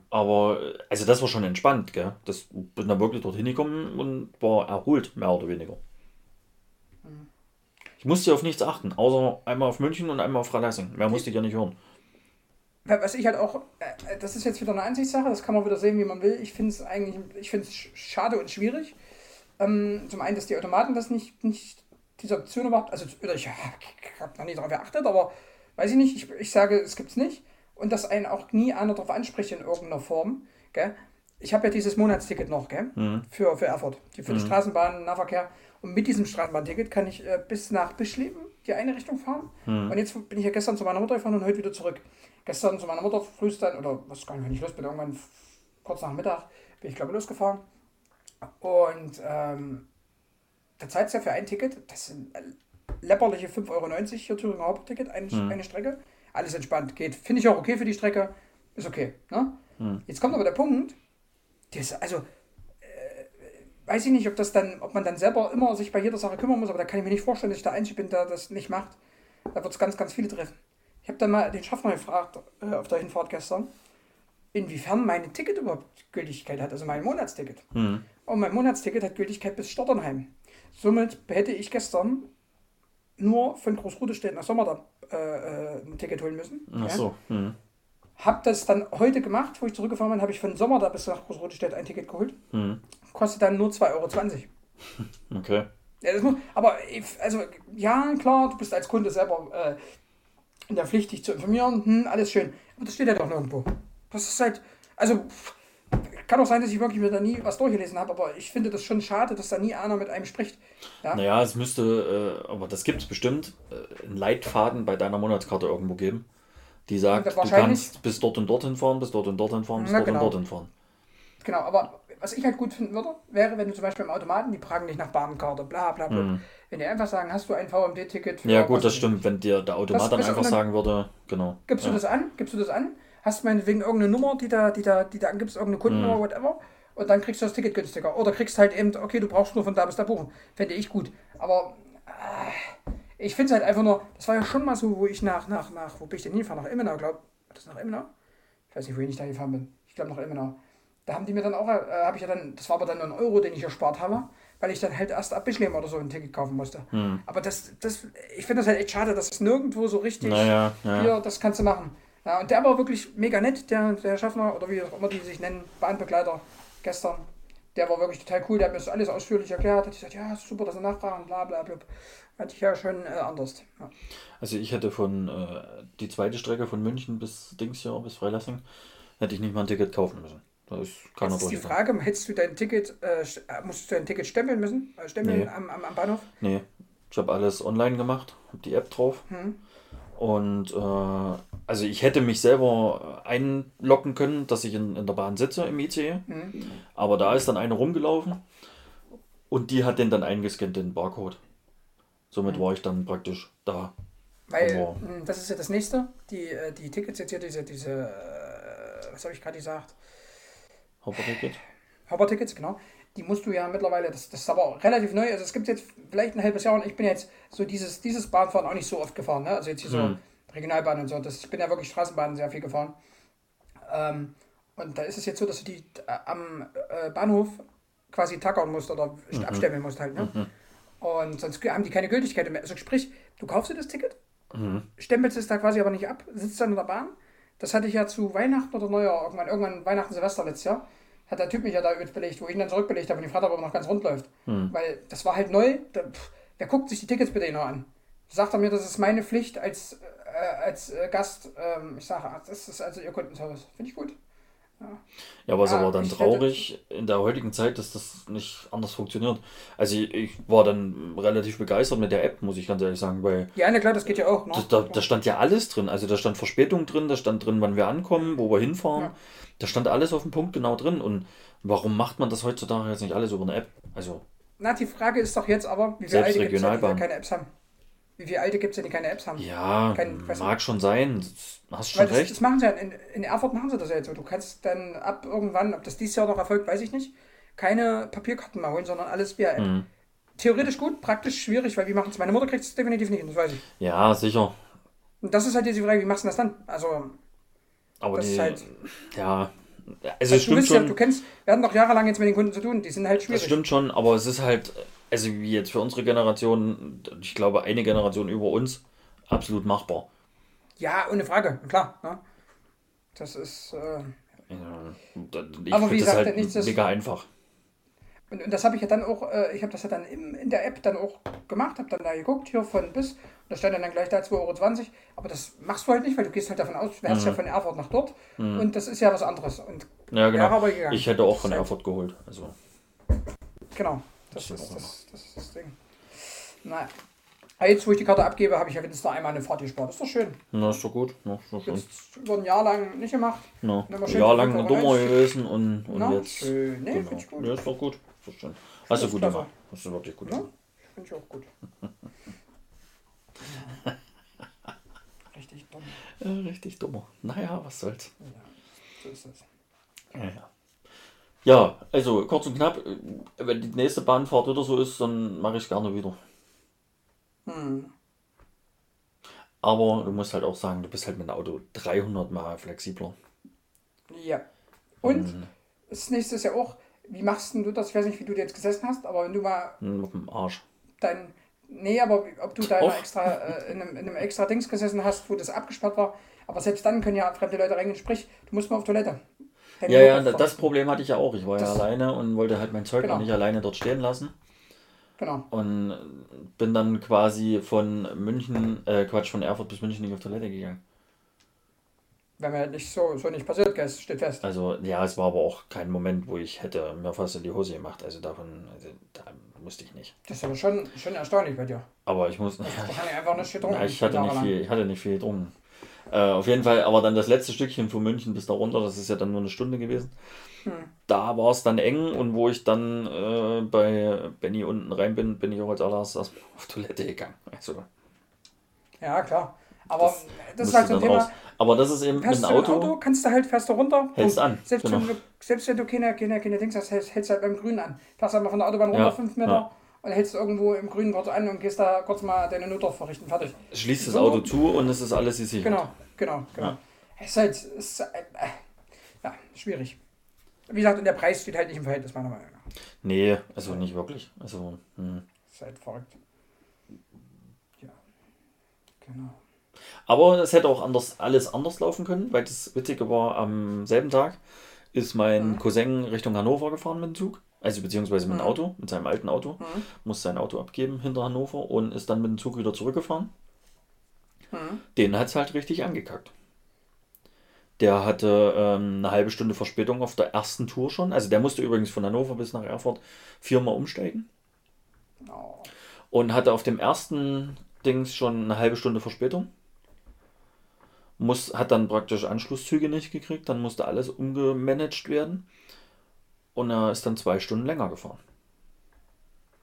Aber, also das war schon entspannt, gell? Das bin da wirklich dorthin gekommen und war erholt, mehr oder weniger. Ich musste auf nichts achten, außer einmal auf München und einmal auf Freilassing. Mehr musste ich ja nicht hören. Was ich halt auch, äh, das ist jetzt wieder eine Ansichtssache, das kann man wieder sehen, wie man will. Ich finde es eigentlich, ich finde es schade und schwierig. Ähm, zum einen, dass die Automaten das nicht, nicht diese Option überhaupt, also oder ich, habe noch nie darauf geachtet, aber weiß ich nicht, ich, ich sage, es gibt es nicht. Und dass einen auch nie einer darauf anspricht in irgendeiner Form. Gell? Ich habe ja dieses Monatsticket noch, gell? Mhm. Für, für Erfurt, die, für die Straßenbahn, Nahverkehr. Und mit diesem Straßenbahnticket kann ich äh, bis nach Bischleben die eine Richtung fahren. Und jetzt bin ich ja gestern zu meiner Mutter gefahren und heute wieder zurück. Gestern zu meiner Mutter frühst dann, oder was gar nicht, wenn ich los bin, irgendwann kurz nach Mittag bin ich glaube ich losgefahren. Und ähm, da zahlst du ja für ein Ticket, das sind äh, läpperliche 5,90 Euro hier Thüringer Hauptticket, eine, eine Strecke. Alles entspannt, geht. Finde ich auch okay für die Strecke. Ist okay. Ne? Jetzt kommt aber der Punkt, das, also äh, weiß ich nicht, ob das dann, ob man dann selber immer sich bei jeder Sache kümmern muss, aber da kann ich mir nicht vorstellen, dass ich der Einzige bin, der das nicht macht. Da wird es ganz, ganz viele treffen. Ich habe dann mal den Schaffner gefragt äh, auf der Hinfahrt gestern, inwiefern mein Ticket überhaupt Gültigkeit hat, also mein Monatsticket. Mhm. Und mein Monatsticket hat Gültigkeit bis Stotternheim. Somit hätte ich gestern nur von Großrudestedt nach Sommer äh, äh, ein Ticket holen müssen. Ach so. Mhm. Hab das dann heute gemacht, wo ich zurückgefahren bin, habe ich von Sommer da bis nach Großrudestedt ein Ticket geholt. Mhm. Kostet dann nur 2,20 Euro. Okay. Ja, das muss, aber also ja, klar, du bist als Kunde selber äh, in der Pflicht, dich zu informieren. Hm, alles schön. Aber das steht ja doch nirgendwo. Das ist halt, also kann auch sein, dass ich wirklich mir da nie was durchgelesen habe, aber ich finde das schon schade, dass da nie einer mit einem spricht. Ja, Naja, es müsste, äh, aber das gibt es bestimmt, äh, einen Leitfaden bei deiner Monatskarte irgendwo geben, die sagt, du kannst bis dort und dorthin fahren, bis dort und dorthin fahren, bis Na, dort genau. und dorthin fahren. genau. Aber was ich halt gut finden würde, wäre, wenn du zum Beispiel im Automaten, die fragen dich nach Bahnkarte, bla bla bla. Wenn die einfach sagen, hast du ein VMD-Ticket? Mhm. Ja gut, das stimmt, wenn dir der Automat Was- dann einfach sagen würde, genau. Gibst ja. du das an? Gibst du das an? Hast du meinetwegen irgendeine Nummer, die da, die da, die da angibst, irgendeine Kundennummer, Mhm. whatever, und dann kriegst du das Ticket günstiger. Oder kriegst halt eben, okay, du brauchst nur von da bis da buchen. Fände ich gut. Aber äh, ich finde es halt einfach nur, das war ja schon mal so, wo ich nach, nach, nach, wo bin ich denn hingefahren? Nach Immenau, glaube War das nach Immenau? Ich weiß nicht, wohin ich da gefahren bin. Ich glaube nach Immenau. Da haben die mir dann auch, äh, habe ich ja dann, das war aber dann nur ein Euro, den ich erspart habe, weil ich dann halt erst ab Bischleben oder so ein Ticket kaufen musste. Hm. Aber das, das, ich finde das halt echt schade, dass es nirgendwo so richtig Naja, ja. hier, das kannst du machen. Ja, und der war wirklich mega nett, der, der Schaffner, oder wie auch immer die sich nennen, Bahnbegleiter gestern. Der war wirklich total cool, der hat mir das alles ausführlich erklärt, hat gesagt, ja, super, dass sie nachfragen, bla bla bla. Fand ich ja schon äh, anders. Ja. Also ich hätte von äh, die zweite Strecke von München bis Dings hier, bis Freilassing, hätte ich nicht mal ein Ticket kaufen müssen. Da ist keiner Jetzt ist die. Frage, hättest du dein Ticket, äh, äh, musstest du dein Ticket stempeln müssen? Äh, stempeln Nee. am, am, am Bahnhof? Nee, ich habe alles online gemacht, habe die App drauf. Hm. Und äh, also ich hätte mich selber einloggen können, dass ich in, in der Bahn sitze im ICE. Hm. Aber da ist dann eine rumgelaufen und die hat den dann eingescannt, den Barcode. Somit war ich dann praktisch da. Weil, Aber- mh, das ist ja das nächste, die, äh, die Tickets jetzt hier, diese, diese was habe ich gerade gesagt? Hopper-Ticket. Hopper-Tickets, genau. Die musst du ja mittlerweile, das, das ist aber relativ neu, also es gibt jetzt vielleicht ein halbes Jahr und ich bin jetzt so dieses, dieses Bahnfahren auch nicht so oft gefahren, ne? also jetzt hier Hm. so Regionalbahn und so, das, ich bin ja wirklich Straßenbahn sehr viel gefahren. Ähm, und da ist es jetzt so, dass du die äh, am äh, Bahnhof quasi tackern musst oder Mhm. abstempeln musst halt, ne? Und sonst haben die keine Gültigkeit mehr. Also sprich, du kaufst dir das Ticket, Mhm. stempelst es da quasi aber nicht ab, sitzt dann in der Bahn. Das hatte ich ja zu Weihnachten oder Neujahr, irgendwann, irgendwann Weihnachten, Silvester letztes Jahr, hat der Typ mich ja da übelst belegt, wo ich ihn dann zurückbelegt habe und die Fahrt aber noch ganz rund läuft. Weil das war halt neu. Da, pff, wer guckt sich die Tickets bitte noch an? Sagt er mir, das ist meine Pflicht als, äh, als äh, Gast. Ähm, ich sage, das ist also ihr Kundenservice. Finde ich gut. Ja, aber es ist Ja, aber dann ich hätte- traurig in der heutigen Zeit, dass das nicht anders funktioniert. Also ich, ich war dann relativ begeistert mit der App, muss ich ganz ehrlich sagen, weil Ja, na klar, das geht ja auch. Ne? da, da, stand ja alles drin. Also da stand Verspätung drin, da stand drin, wann wir ankommen, wo wir hinfahren. Ja. Da stand alles auf dem Punkt genau drin. Und warum macht man das heutzutage jetzt nicht alles über eine App? Also, Na, die Frage ist doch jetzt aber, wie viele Selbst Alte gibt es, die Regionalbahn. keine Apps haben? Wie viele Alte gibt es, die keine Apps haben? ja, Kein- mag schon sein. Hast Weil schon das, recht. das machen sie ja, in, in Erfurt machen sie das ja jetzt so. Du kannst dann ab irgendwann, ob das dieses Jahr noch erfolgt, weiß ich nicht, keine Papierkarten mehr holen, sondern alles via App. Mhm. Theoretisch gut, praktisch schwierig, weil wie machen es? Meine Mutter kriegt es definitiv nicht, hin, das weiß ich. Ja, sicher. Und das ist halt diese Frage, wie machst du das dann? Also, Aber Das die, ist halt- ja, Also, Also es du, stimmt bist ja, schon. du kennst, wir hatten doch jahrelang jetzt mit den Kunden zu tun, die sind halt Das schwierig. stimmt schon, aber es ist halt, also wie jetzt für unsere Generation, ich glaube eine Generation über uns, absolut machbar. Ja, ohne Frage, klar. Ne? Das ist, äh, Ja, Ich Aber wie finde das gesagt, halt nicht, dass- mega einfach. Und, und das habe ich ja dann auch, äh, ich habe das ja dann im, in der App dann auch gemacht, habe dann da geguckt, hier von bis, und da stand dann, dann gleich da 2,20 Euro, aber das machst du halt nicht, weil du gehst halt davon aus, du fährst ja von Erfurt nach dort und das ist ja was anderes. Und Ja, genau. Wäre aber gegangen. Ich hätte auch von Erfurt geholt. Also, genau, das, Das ist, das, das ist das Ding. Naja. Aber Jetzt, wo ich die Karte abgebe, habe ich ja wenigstens noch einmal eine Fahrt gespart. Das ist doch schön. na, ist doch gut. Na, ist doch schön. Jetzt über ein Jahr lang nicht gemacht. Na, ein Jahr lang Dummer gewesen und, und Na, jetzt. schön. Nee, genau. finde ich gut. Ja, ist doch gut. Ist doch schön. Hast du ist gut gemacht. Hast du wirklich gut Ja, finde ich auch gut. [laughs] Richtig dumm. Ja, richtig dummer. Naja, was soll's. Ja, so ist es. Ja, ja. Also kurz und knapp, äh, wenn die nächste Bahnfahrt wieder so ist, dann mache ich gerne wieder. Hm. Aber du musst halt auch sagen, du bist halt mit dem Auto 300 Mal flexibler. Ja. Und Mhm. das nächste ist ja auch, wie machst du das? Ich weiß nicht, wie du jetzt gesessen hast, aber wenn du mal Hm, Auf dem Arsch. dein. Nee, aber ob du da extra, äh, in, einem, in einem extra Dings gesessen hast, wo das abgesperrt war. Aber selbst dann können ja fremde Leute reingehen. Sprich, du musst mal auf Toilette. Dein Ja, ja, das Problem hatte ich ja auch. Ich war ja Das- alleine und wollte halt mein Zeug Genau. auch nicht alleine dort stehen lassen. Genau. Und bin dann quasi von München, äh, Quatsch, von Erfurt bis München nicht auf Toilette gegangen. Wäre mir nicht so, so nicht passiert, es steht fest. Also, ja, es war aber auch kein Moment, wo ich hätte mir fast in die Hose gemacht. Also davon, also, da musste ich nicht. Das ist aber schon, schon erstaunlich bei dir. Aber ich muss, Wahrscheinlich einfach nicht getrunken. Ja, ich hatte nicht viel, ich hatte nicht viel getrunken. Äh, auf jeden Fall, aber dann das letzte Stückchen von München bis da runter, das ist ja dann nur eine Stunde gewesen. Hm. Da war es dann eng und wo ich dann äh, bei Benny unten rein bin, bin ich auch als allererstes auf Toilette gegangen. Also, Ja, klar. Aber das, ist musste halt so ein Thema. raus. Aber das ist eben Fährst mit dem Auto. Auto, kannst du halt, fährst du runter. Hältst an, Selbst, genau. wenn du, selbst wenn du keine, keine, keine Dings hast, hältst, hältst halt beim Grün an. Fährst halt mal von der Autobahn runter, Ja, fünf Meter, ja. und hältst irgendwo im Grün kurz an und gehst da kurz mal deine Not verrichten. Fertig. Schließt das. Auto zu und es ist alles gesichert. Genau, genau, genau. Ja. Es ist halt, es ist, äh, ja, schwierig. Wie gesagt, und der Preis steht halt nicht im Verhältnis, meiner Meinung nach. Nee, also nicht wirklich. Also, hm. Ist halt verrückt. Ja, genau. Aber es hätte auch anders, alles anders laufen können, weil das Witzige war, am selben Tag ist mein Mhm. Cousin Richtung Hannover gefahren mit dem Zug. Also beziehungsweise mit dem Mhm. Auto, mit seinem alten Auto. Mhm. Muss sein Auto abgeben hinter Hannover und ist dann mit dem Zug wieder zurückgefahren. Mhm. Den hat es halt richtig angekackt. Der hatte ähm, eine halbe Stunde Verspätung auf der ersten Tour schon. Also der musste übrigens von Hannover bis nach Erfurt viermal umsteigen. Oh. und hatte auf dem ersten Dings schon eine halbe Stunde Verspätung. Muss, hat dann praktisch Anschlusszüge nicht gekriegt, dann musste alles umgemanagt werden. Und er ist dann zwei Stunden länger gefahren.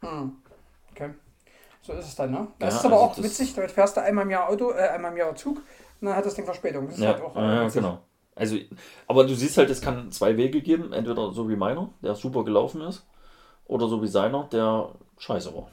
Hm. Okay. So ist es dann, ne? Das Ja, ist aber also auch das- witzig, damit fährst du einmal im Jahr Auto, äh, einmal im Jahr Zug und dann hat das Ding Verspätung. Das ist Ja, halt auch äh, ja, witzig. genau. Also, aber du siehst halt, es kann zwei Wege geben. Entweder so wie meiner, der super gelaufen ist, oder so wie seiner, der scheiße war.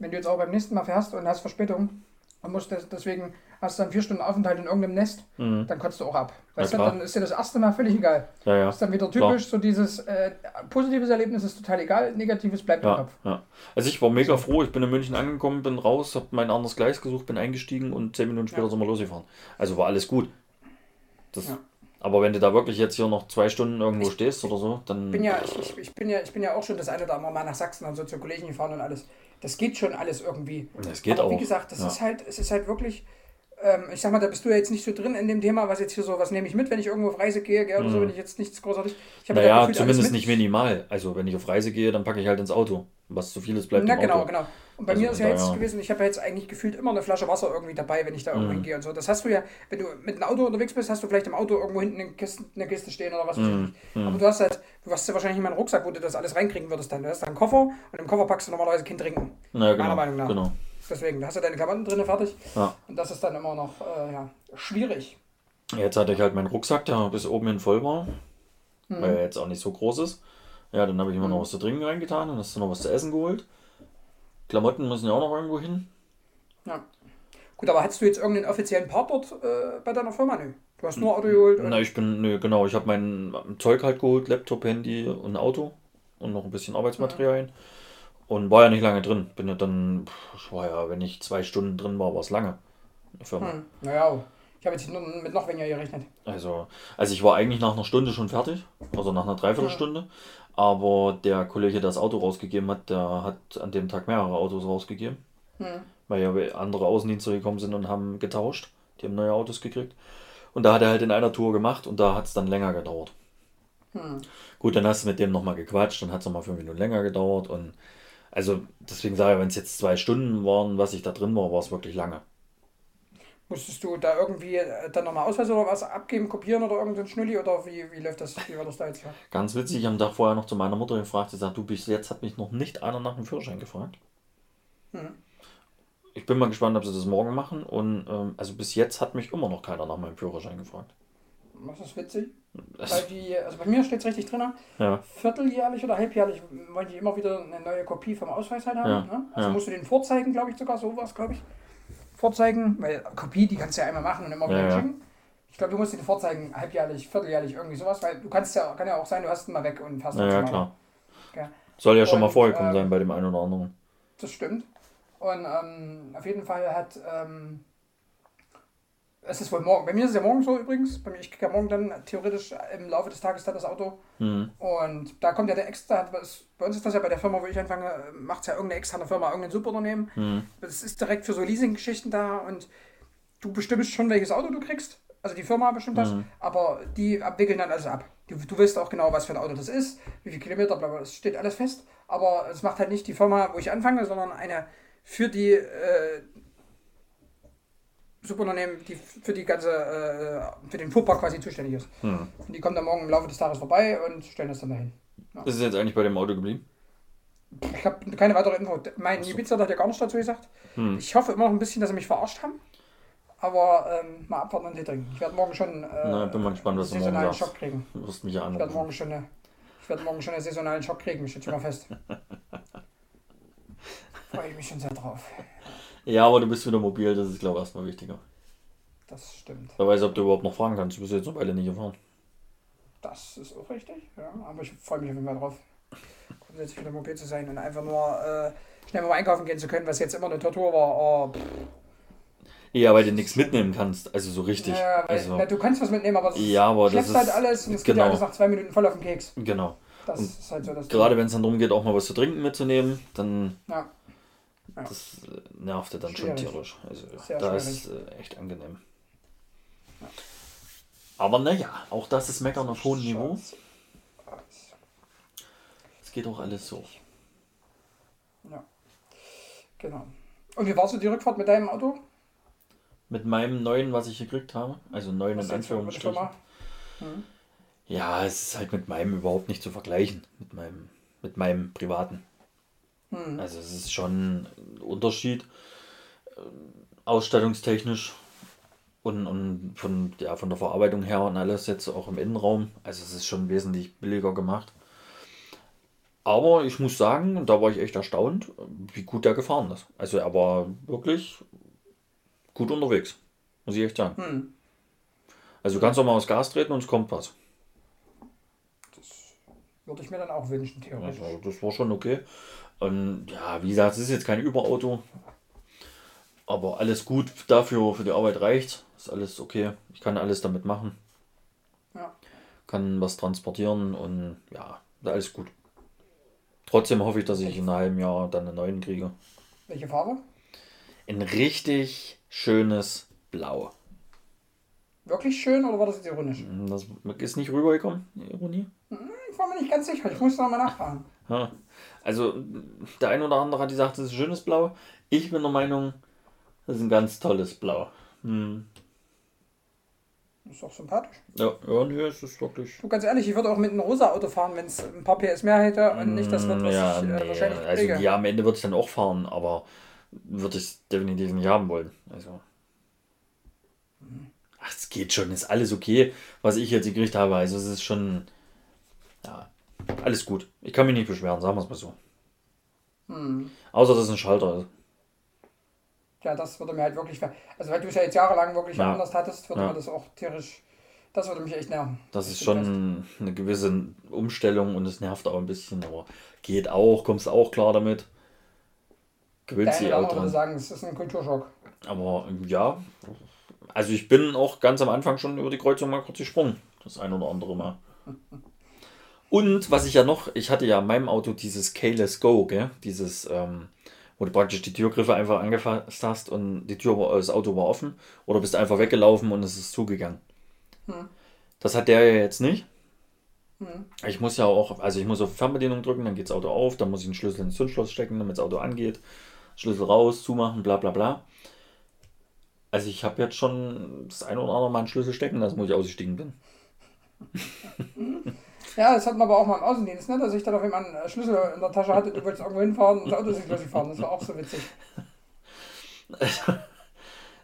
Wenn du jetzt auch beim nächsten Mal fährst und hast Verspätung und musst des, deswegen hast du dann vier Stunden Aufenthalt in irgendeinem Nest, Mhm. dann kotzt du auch ab. Weißt du, klar. dann ist dir das erste Mal völlig egal. Ja, ja. Das ist dann wieder Klar. typisch, so dieses äh, positives Erlebnis ist total egal, negatives bleibt im Ja, Kopf. ja. Also ich war mega froh, ich bin in München angekommen, bin raus, habe mein anderes Gleis gesucht, bin eingestiegen und zehn Minuten später Ja. sind wir losgefahren. Also war alles gut. Das, Ja. Aber wenn du da wirklich jetzt hier noch zwei Stunden irgendwo stehst oder so, dann. bin ja, ich, ich, ich, bin ja, ich bin ja auch schon das eine oder andere Mal nach Sachsen und so zu Kollegen gefahren und alles. Das geht schon alles irgendwie. Das geht Aber auch. wie gesagt, das ja. ist halt, es ist halt wirklich, ähm, ich sag mal, da bist du ja jetzt nicht so drin in dem Thema, was jetzt hier so, was nehme ich mit, wenn ich irgendwo auf Reise gehe, gell, oder so, Mhm. wenn ich jetzt nichts großartig. Ich Naja, gefühlt alles zumindest nicht minimal. Also wenn ich auf Reise gehe, dann packe ich halt ins Auto. Was zu viel ist, bleibt Na im genau, Auto. genau. Und bei Also mir ist ja jetzt daher- gewesen, ich habe ja jetzt eigentlich gefühlt immer eine Flasche Wasser irgendwie dabei, wenn ich da irgendwo Mhm. hingehe und so. Das hast du ja, wenn du mit einem Auto unterwegs bist, hast du vielleicht im Auto irgendwo hinten eine Kiste, eine Kiste stehen oder was weiß ich Mhm. nicht. Aber du hast halt, du hast ja wahrscheinlich nicht mal einen Rucksack, wo du das alles reinkriegen würdest dann. Du hast da einen Koffer und im Koffer packst du normalerweise kein Trinken. Na, genau, Meiner Meinung nach. genau. Deswegen, da hast du deine Klamotten drin fertig. Ja. Und das ist dann immer noch äh, ja, schwierig. Jetzt hatte ich halt meinen Rucksack, der bis oben hin voll war, Mhm. weil er jetzt auch nicht so groß ist. Ja, dann habe ich immer noch was zu trinken reingetan und hast du noch was zu essen geholt. Klamotten müssen ja auch noch irgendwo hin. Ja. Gut, aber hattest du jetzt irgendeinen offiziellen Part dort äh, bei deiner Firma? Nö. Du hast nur Auto geholt? Na, ich bin, nö, genau, ich habe mein Zeug halt geholt, Laptop, Handy und ein Auto und noch ein bisschen Arbeitsmaterialien. Mhm. Und war ja nicht lange drin. Bin ja dann, ich war ja, wenn ich zwei Stunden drin war, war es lange. Hm, naja, ich habe jetzt mit noch weniger gerechnet. Also, also ich war eigentlich nach einer Stunde schon fertig, also nach einer Dreiviertelstunde. Ja. Aber der Kollege, der das Auto rausgegeben hat, der hat an dem Tag mehrere Autos rausgegeben. Hm. Weil ja andere Außendienste gekommen sind und haben getauscht. Die haben neue Autos gekriegt. Und da hat er halt in einer Tour gemacht und da hat es dann länger gedauert. Hm. Gut, dann hast du mit dem nochmal gequatscht, dann hat es nochmal fünf Minuten länger gedauert. Und also deswegen sage ich, wenn es jetzt zwei Stunden waren, was ich da drin war, war es wirklich lange. Musstest du da irgendwie äh, dann nochmal Ausweis oder was abgeben, kopieren oder irgendein Schnulli oder wie, wie läuft das? Wie war das da jetzt? Ganz witzig, ich habe da vorher noch zu meiner Mutter gefragt, sie sagt, du bist jetzt, hat mich noch nicht einer nach dem Führerschein gefragt. Hm. Ich bin mal gespannt, ob sie das morgen machen und ähm, also bis jetzt hat mich immer noch keiner nach meinem Führerschein gefragt. Was ist witzig? Weil die, also bei mir steht es richtig drin, ja. vierteljährlich oder halbjährlich wollen die immer wieder eine neue Kopie vom Ausweis halt haben. Ja. Ne? Also ja. musst du den vorzeigen, glaube ich sogar, sowas, glaube ich vorzeigen, weil Kopie, die kannst du ja einmal machen und immer wieder schicken. Ich glaube, du musst den vorzeigen, halbjährlich, vierteljährlich, irgendwie sowas, weil du kannst ja, kann ja auch sein, du hast ihn mal weg und fährst ja, ja, klar. Okay. Soll ja und, schon mal vorgekommen ähm, sein bei dem einen oder anderen. Das stimmt. Und ähm, auf jeden Fall hat ähm, es ist wohl morgen. Bei mir ist es ja morgen so übrigens. Bei mir, ich kriege ja morgen dann theoretisch im Laufe des Tages dann das Auto. Mhm. Und da kommt ja der extra. Bei uns ist das ja bei der Firma, wo ich anfange, macht es ja irgendeine externe Firma, irgendein Subunternehmen. Mhm. Das ist direkt für so Leasing-Geschichten da und du bestimmst schon, welches Auto du kriegst. Also die Firma bestimmt das, mhm. aber die abwickeln dann alles ab. Du, du weißt auch genau, was für ein Auto das ist, wie viele Kilometer, bla, bla, das steht alles fest. Aber es macht halt nicht die Firma, wo ich anfange, sondern eine für die äh, Subunternehmen, die für die ganze, äh, für den Fuhrpark quasi zuständig ist. Hm. Und die kommen dann morgen im Laufe des Tages vorbei und stellen das dann dahin. Ja. Ist es jetzt eigentlich bei dem Auto geblieben? Ich habe keine weitere Info. Mein so. Ibiza hat ja gar nichts dazu gesagt. Hm. Ich hoffe immer noch ein bisschen, dass sie mich verarscht haben. Aber ähm, mal abwarten und Tee trinken. Ich werde morgen schon äh, Na, bin mal gespannt, was einen saisonalen Schock kriegen. Du wirst mich ja Ich werde morgen schon eine, ich werde morgen schon einen saisonalen Schock kriegen, steht schon mal fest. [laughs] Freue ich mich schon sehr drauf. Ja, aber du bist wieder mobil, das ist, glaube ich, erstmal wichtiger. Das stimmt. Wer weiß, ob du überhaupt noch fahren kannst. Du bist jetzt eine Weile nicht gefahren. Das ist auch richtig, ja. Aber ich freue mich auf jeden Fall drauf, grundsätzlich wieder mobil zu sein und einfach nur äh, schnell mal einkaufen gehen zu können, was jetzt immer eine Tortur war. Oh, ja, weil du nichts mitnehmen kannst, also so richtig. Ja, weil, also, na, du kannst was mitnehmen, aber, ja, aber das ist, halt alles und es genau. geht ja alles nach zwei Minuten voll auf den Keks. Genau. Das und ist halt so das Gerade wenn es dann darum geht, auch mal was zu trinken mitzunehmen, dann. Ja. Ja. Das äh, nervte dann schwierig. schon tierisch. Also Sehr da schwierig. ist äh, echt angenehm. Ja. Aber naja, auch das ist Meckern auf hohem Niveau. Es geht auch alles so. Ja. Genau. Und wie warst du die Rückfahrt mit deinem Auto? Mit meinem neuen, was ich gekriegt habe. Also neuen was in Anführungsstrichen. Hm. Ja, es ist halt mit meinem überhaupt nicht zu vergleichen. Mit meinem, mit meinem privaten. Hm. Also es ist schon ein Unterschied, äh, ausstattungstechnisch und, und von, ja, von der Verarbeitung her und alles jetzt auch im Innenraum. Also es ist schon wesentlich billiger gemacht. Aber ich muss sagen, da war ich echt erstaunt, wie gut der gefahren ist. Also er war wirklich gut unterwegs, muss ich echt sagen. Hm. Also du kannst auch mal aufs Gas treten und es kommt was. Das würde ich mir dann auch wünschen, theoretisch. Also, das war schon okay. Und ja, wie gesagt, es ist jetzt kein Überauto. Aber alles gut dafür, für die Arbeit reicht. Ist alles okay. Ich kann alles damit machen. Ja. Kann was transportieren und ja, alles gut. Trotzdem hoffe ich, dass ich in einem halben Jahr dann einen neuen kriege. Welche Farbe? Ein richtig schönes Blau. Wirklich schön oder war das jetzt ironisch? Das ist nicht rübergekommen, Ironie? Hm, ich war mir nicht ganz sicher. Ich muss noch mal nachfragen. Also, der ein oder andere hat gesagt, das ist ein schönes Blau. Ich bin der Meinung, das ist ein ganz tolles Blau. Hm. Ist auch sympathisch. Ja, ja nee, es ist wirklich. Du, ganz ehrlich, ich würde auch mit einem rosa Auto fahren, wenn es ein paar PS mehr hätte und nicht das wird, was ja, ich äh, wahrscheinlich Also, kriege. ja, am Ende würde ich dann auch fahren, aber würde ich definitiv nicht haben wollen. Also. Ach, es geht schon, ist alles okay, was ich jetzt gekriegt habe. Also, es ist schon. Ja, alles gut. Ich kann mich nicht beschweren, sagen wir es mal so. Hm. Außer, dass es ein Schalter ist. Ja, das würde mir halt wirklich. Also, weil du es ja jetzt jahrelang wirklich ja. anders hattest, würde ja. mir das auch tierisch Das würde mich echt nerven. Das ist schon eine gewisse Umstellung und es nervt auch ein bisschen, aber geht auch, kommst auch klar damit. Gewöhnt sich auch dran. würde sagen, es ist ein Kulturschock. Aber ja, also ich bin auch ganz am Anfang schon über die Kreuzung mal kurz gesprungen. Das ein oder andere Mal. [laughs] Und was ich ja noch, ich hatte ja in meinem Auto dieses Keyless Go, gell? dieses, ähm, wo du praktisch die Türgriffe einfach angefasst hast und die Tür war, das Auto war offen oder bist einfach weggelaufen und es ist zugegangen. Hm. Das hat der ja jetzt nicht. Hm. Ich muss ja auch, also ich muss auf Fernbedienung drücken, dann geht das Auto auf, dann muss ich den Schlüssel ins Zündschloss stecken, damit das Auto angeht. Schlüssel raus, zumachen, bla bla bla. Also ich habe jetzt schon das eine oder andere Mal einen Schlüssel stecken lassen, wo ich ausgestiegen bin. [laughs] Ja, das hat man aber auch mal im Außendienst, ne? dass ich dann auf jemand einen Schlüssel in der Tasche hatte, du wolltest irgendwo hinfahren und das Auto ist nicht losgefahren. Das war auch so witzig.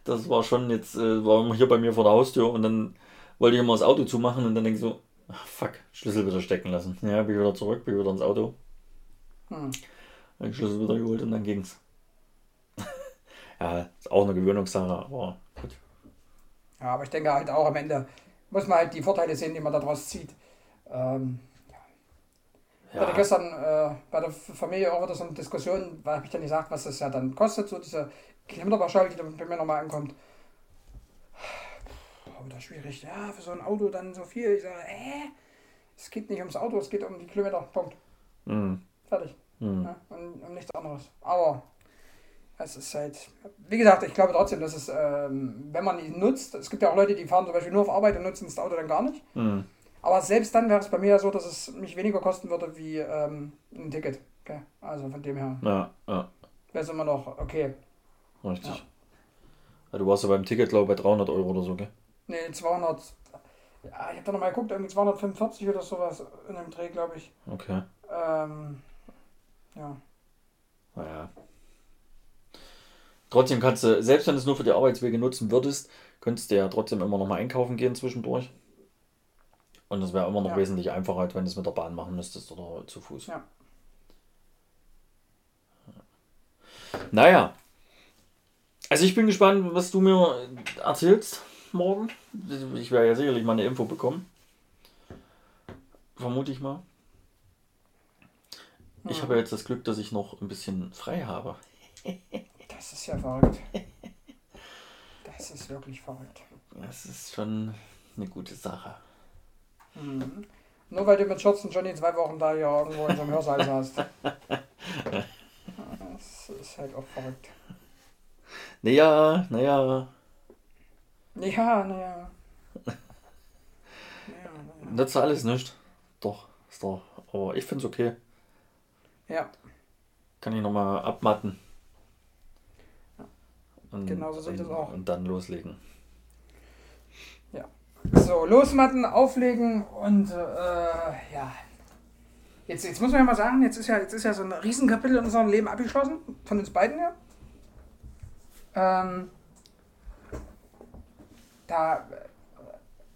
Das war schon jetzt, äh, war hier bei mir vor der Haustür und dann wollte ich immer das Auto zumachen und dann denke ich so, ach, fuck, Schlüssel wieder stecken lassen. Ja, bin ich wieder zurück, bin wieder ins Auto. Hm. Den Schlüssel wieder geholt und dann ging's. [laughs] ja, ist auch eine Gewöhnungssache, aber gut. Ja, aber ich denke halt auch am Ende muss man halt die Vorteile sehen, die man daraus zieht. Ähm, ja. Ich hatte gestern äh, bei der Familie auch wieder so eine Diskussion, weil habe ich dann gesagt, was das ja dann kostet, so diese Kilometerpauschale, die dann bei mir nochmal ankommt. Boah, wieder schwierig. Ja, für so ein Auto dann so viel. Ich sage, äh, es geht nicht ums Auto, es geht um die Kilometer. Punkt. Mhm. Fertig. Mhm. Ja, und um nichts anderes. Aber es ist halt, wie gesagt, ich glaube trotzdem, dass es, ähm, wenn man ihn nutzt, es gibt ja auch Leute, die fahren zum Beispiel nur auf Arbeit und nutzen das Auto dann gar nicht. Mhm. Aber selbst dann wäre es bei mir ja so, dass es mich weniger kosten würde wie ähm, ein Ticket. Okay? Also von dem her. Ja, ja. Wäre es immer noch okay. Richtig. Ja. Du warst ja beim Ticket, glaube ich, bei 300 Euro oder so, gell? Nee, 200. Ja, ich habe da nochmal geguckt, irgendwie 245 oder sowas in dem Dreh, glaube ich. Okay. Ähm, ja. Naja. Trotzdem kannst du, selbst wenn du es nur für die Arbeitswege nutzen würdest, könntest du ja trotzdem immer noch mal einkaufen gehen zwischendurch. Und das wäre immer noch ja. wesentlich einfacher, als wenn du es mit der Bahn machen müsstest oder zu Fuß. Ja. Naja. Also ich bin gespannt, was du mir erzählst morgen. Ich werde ja sicherlich mal eine Info bekommen. Vermute ich mal. Ich habe jetzt das Glück, dass ich noch ein bisschen frei habe. [laughs] Das ist ja verrückt. Das ist wirklich verrückt. Das ist schon eine gute Sache. Mhm. Nur weil du mit Schürzen schon in zwei Wochen da hier irgendwo in so einem Hörsaal saßt. [laughs] Das ist halt auch verrückt. Naja, naja. Ja, naja. Naja, Nützt alles nicht. Doch, ist doch. Aber ich finde es okay. Ja. Kann ich nochmal abmatten. Und, genau so sehe ich das auch. Und dann loslegen. So, losmatten, auflegen und äh, ja. Jetzt, jetzt muss man ja mal sagen, jetzt ist ja, jetzt ist ja so ein Riesenkapitel in unserem Leben abgeschlossen, von uns beiden ja. Ähm, da.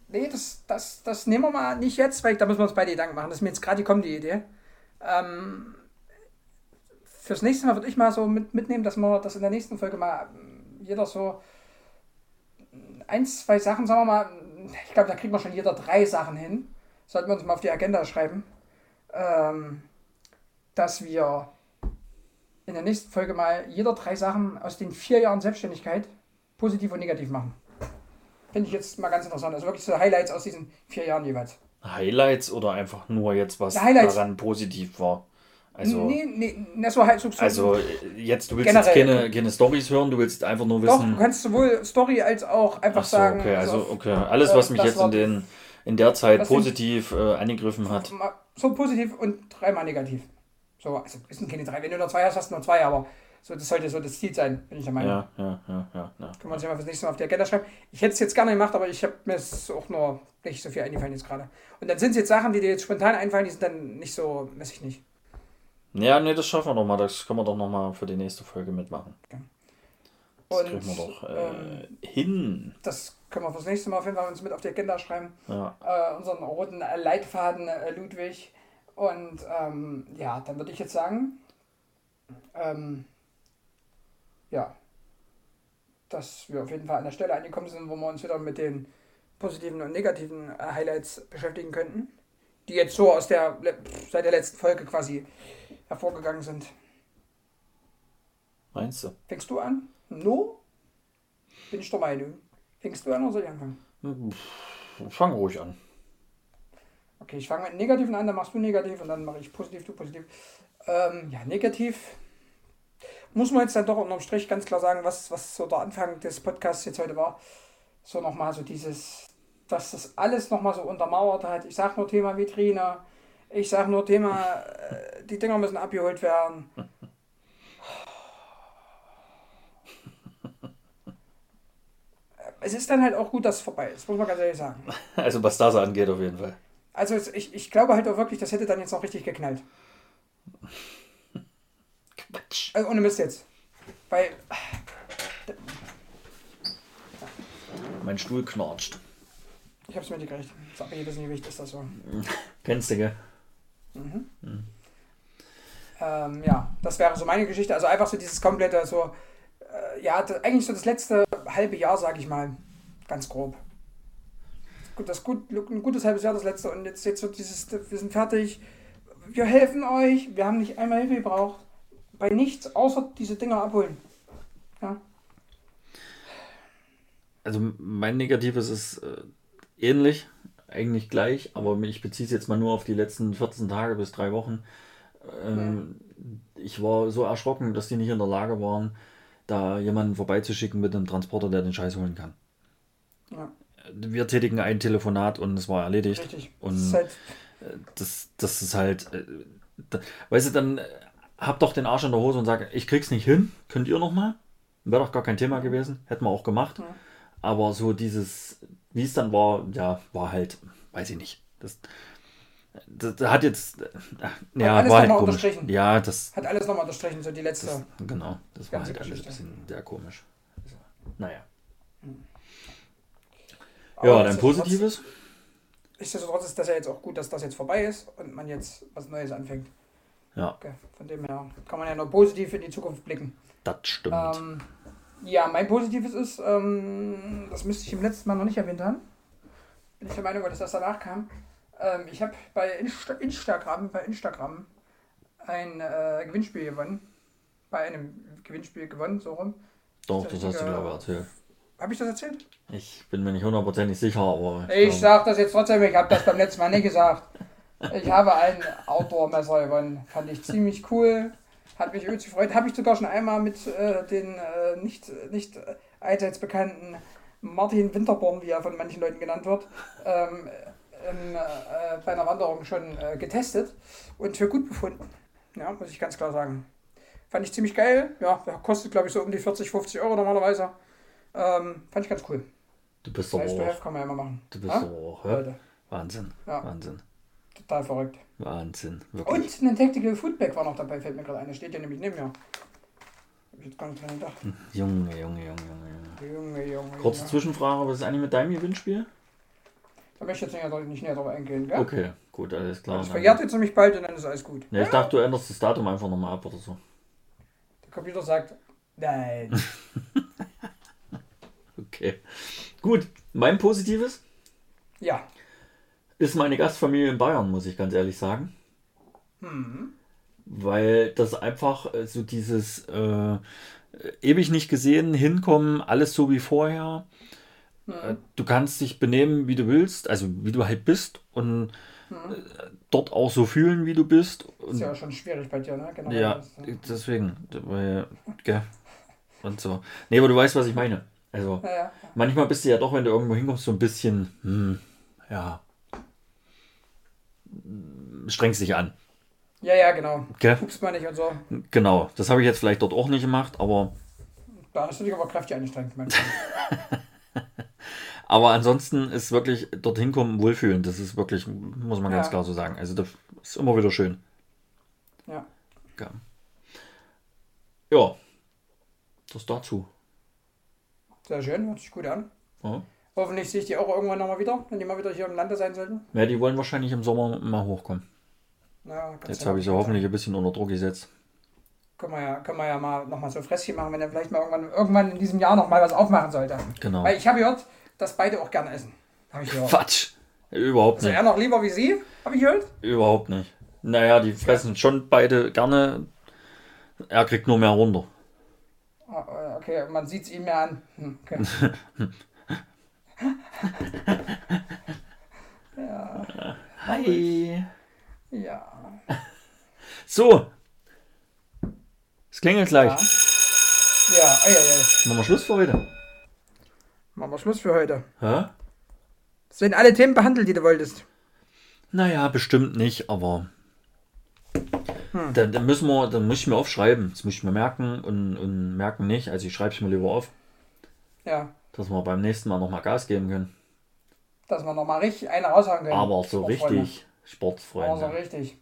Nee, das, das, das nehmen wir mal nicht jetzt, weil da müssen wir uns beide Gedanken machen. Das ist mir jetzt gerade die die Idee. Ähm, fürs nächste Mal würde ich mal so mit, mitnehmen, dass wir das in der nächsten Folge mal jeder so ein, zwei Sachen, sagen wir mal, ich glaube, da kriegt man schon jeder drei Sachen hin. Sollten wir uns mal auf die Agenda schreiben. Ähm, dass wir in der nächsten Folge mal jeder drei Sachen aus den vier Jahren Selbstständigkeit positiv und negativ machen. Finde ich jetzt mal ganz interessant. Also wirklich so Highlights aus diesen vier Jahren jeweils. Highlights oder einfach nur jetzt, was daran positiv war? Also, nee, nee, na, so halt so, also jetzt, du willst generell, jetzt keine, keine Stories hören, du willst einfach nur wissen. Doch, du kannst sowohl Story als auch einfach so, sagen. Okay, also, also okay. Alles, was mich jetzt in, den, in der Zeit positiv äh, angegriffen hat. So positiv und dreimal negativ. So, also es sind keine drei. Wenn du nur zwei hast, hast du nur zwei, aber so, das sollte so das Ziel sein, bin ich der Meinung. Ja, ja, ja, ja. ja. Können wir uns ja mal fürs nächste Mal auf die Agenda schreiben. Ich hätte es jetzt gerne gemacht, aber ich habe mir es auch nur nicht so viel eingefallen jetzt gerade. Und dann sind es jetzt Sachen, die dir jetzt spontan einfallen, die sind dann nicht so, weiß ich nicht. Ja, nee, das schaffen wir doch mal. Das können wir doch noch mal für die nächste Folge mitmachen. Okay. Das kriegen wir doch äh, ähm, hin. Das können wir fürs nächste Mal auf jeden Fall uns mit auf die Agenda schreiben. Ja. Äh, unseren roten Leitfaden äh, Ludwig. Und ähm, ja, dann würde ich jetzt sagen, ähm, ja, dass wir auf jeden Fall an der Stelle angekommen sind, wo wir uns wieder mit den positiven und negativen äh, Highlights beschäftigen könnten, die jetzt so aus der seit der letzten Folge quasi hervorgegangen sind. Meinst du? Fängst du an? No? Bin ich der Meinung. Fängst du an oder soll ich anfangen? Fang ruhig an. Okay, ich fange mit Negativen an, dann machst du negativ und dann mache ich positiv, du positiv. Ähm, ja, negativ. Muss man jetzt dann doch unterm Strich ganz klar sagen, was, was so der Anfang des Podcasts jetzt heute war. So nochmal so dieses, dass das alles nochmal so untermauert hat. Ich sag nur Thema Vitrine. Ich sag nur Thema, äh, die Dinger müssen abgeholt werden. Es ist dann halt auch gut, dass es vorbei ist, muss man ganz ehrlich sagen. Also was das angeht, auf jeden Fall. Also ich, ich glaube halt auch wirklich, das hätte dann jetzt noch richtig geknallt. Quatsch. Also ohne Mist jetzt. Weil. Mein Stuhl knatscht. Ich hab's mir nicht gerecht. Ist aber jedes nicht wichtig, ist das so. Kennst du, gell? Ähm, ja, das wäre so meine Geschichte. Also einfach so dieses komplette, so. Äh, ja, eigentlich so das letzte halbe Jahr, sag ich mal. Ganz grob. Gut, das gut, ein gutes halbes Jahr, das letzte. Und jetzt, jetzt so dieses, wir sind fertig. Wir helfen euch. Wir haben nicht einmal Hilfe gebraucht. Bei nichts, außer diese Dinger abholen. Ja. Also mein Negatives ist äh, ähnlich, eigentlich gleich, aber ich beziehe es jetzt mal nur auf die letzten 14 Tage bis drei Wochen. Ähm, Ich war so erschrocken, dass die nicht in der Lage waren, da jemanden vorbeizuschicken mit einem Transporter, der den Scheiß holen kann. Ja, Wir tätigen ein Telefonat und es war erledigt. richtig. Und das ist halt, das, das ist halt, äh, da, weißt du, dann äh, hab doch den Arsch in der Hose und sag, ich krieg's nicht hin, könnt ihr noch mal? Wäre doch gar kein Thema gewesen, hätten wir auch gemacht. Ja. Aber so dieses, wie es dann war, ja, war halt, weiß ich nicht. Das, das, das hat jetzt, äh, ja, alles war halt nochmal komisch. unterstrichen. Ja, das, hat alles nochmal unterstrichen, so die letzte. das genau, das war halt alles ein bisschen sehr komisch. Also, naja. Aber Ja, dein Positives? Nichtsdestotrotz ist das ja jetzt auch gut, dass das jetzt vorbei ist und man jetzt was Neues anfängt. Ja, Okay. Von dem her kann man ja nur positiv in die Zukunft blicken. das stimmt. Ähm, ja, mein Positives ist, ähm, das müsste ich im letzten Mal noch nicht erwähnt haben. Bin ich der Meinung, weil das danach kam. Ähm, ich habe bei Insta Instagram, bei Instagram ein äh, Gewinnspiel gewonnen. Bei einem Gewinnspiel gewonnen, so rum. Doch, das das hast du, glaube ich, erzählt. Habe ich das erzählt? Ich bin mir nicht hundertprozentig sicher, aber. Ich glaub- sag das jetzt trotzdem, ich habe das beim letzten Mal nicht gesagt. Ich habe ein Outdoor-Messer gewonnen. Fand ich ziemlich cool. Hat mich übelst gefreut. Habe ich sogar schon einmal mit äh, den äh, nicht, nicht äh, allseits bekannten Martin Winterborn, wie er von manchen Leuten genannt wird, ähm, ähm, äh, bei einer Wanderung schon äh, getestet und für gut befunden. Ja, muss ich ganz klar sagen. Fand ich ziemlich geil. Ja, kostet glaube ich so um die 40, 50 Euro normalerweise. Ähm, fand ich ganz cool. Du bist aber have auch. kann man ja immer machen. Du bist Ha? Leute, Wahnsinn. Ja. Wahnsinn. Total verrückt. Wahnsinn. Wirklich. Und ein Tactical Foodbag war noch dabei, fällt mir gerade ein. Der steht ja nämlich neben mir. Hab ich jetzt gar nicht dran gedacht. Junge, Junge, Junge, Junge. Junge, Junge. Kurze Junge. Zwischenfrage: Was ist eigentlich mit deinem Gewinnspiel? Da möchte ich jetzt nicht, näher drauf eingehen, gell? Okay, gut, alles klar. Das verjährt jetzt nämlich bald und dann ist alles gut. Ja, ich dachte, du änderst das Datum einfach nochmal ab oder so. Der Computer sagt, nein. [laughs] [laughs] Okay. Gut, mein Positives ja. Ist meine Gastfamilie in Bayern, muss ich ganz ehrlich sagen. Hm. Weil das einfach äh, so dieses äh, ewig nicht gesehen, hinkommen, alles so wie vorher. Äh, Du kannst dich benehmen, wie du willst, also wie du halt bist und äh, dort auch so fühlen, wie du bist. Ist Und, ja schon schwierig bei dir, ne? Genau. ja, deswegen. Weil, gell, und so. Nee, aber du weißt, was ich meine. Also, ja, ja. manchmal bist du ja doch, wenn du irgendwo hinkommst, so ein bisschen, hm, ja, strengst dich an. ja, ja, genau. Gell? Guckst mal nicht und so. Genau, das habe ich jetzt vielleicht dort auch nicht gemacht, aber, Da hast du dich aber kräftig angestrengt, aber ansonsten ist wirklich dorthin kommen wohlfühlen. Das ist wirklich, muss man ganz Ja. klar so sagen. Also das ist immer wieder schön. Ja. Ja, ja das dazu. Sehr schön, hört sich gut an. Ja. Hoffentlich sehe ich die auch irgendwann nochmal wieder, wenn die mal wieder hier im Lande sein sollten. ja, die wollen wahrscheinlich im Sommer mal hochkommen. Ja, Jetzt habe ich sie hoffentlich ein bisschen unter Druck gesetzt. Können wir ja, können wir ja mal nochmal so ein Fresschen machen, wenn er vielleicht mal irgendwann, irgendwann in diesem Jahr nochmal was aufmachen sollte. Genau. Weil ich habe gehört, dass beide auch gerne essen. Hab ich gehört. Quatsch. Überhaupt Also nicht. er noch lieber wie sie, habe ich gehört. Überhaupt nicht. Naja, die fressen schon beide gerne. Er kriegt nur mehr runter. Ah, Okay, man sieht es ihm mehr an. Hm, Okay. [laughs] ja, Hi. ja. So. Es klingelt gleich. Ja, ja, ei, ei, ei. Machen wir Schluss für heute. Machen wir Schluss für heute. Hä? Sind alle Themen behandelt, die du wolltest? Naja, bestimmt nicht, aber. Hm. Dann, dann müssen wir, dann muss ich mir aufschreiben. Das muss ich mir merken und, und merken nicht. Also ich schreibe es mir lieber auf, Ja, dass wir beim nächsten Mal nochmal Gas geben können. dass wir nochmal richtig eine raushauen können. Aber so Sportfreunde. richtig Aber so Sportfreunde. richtig.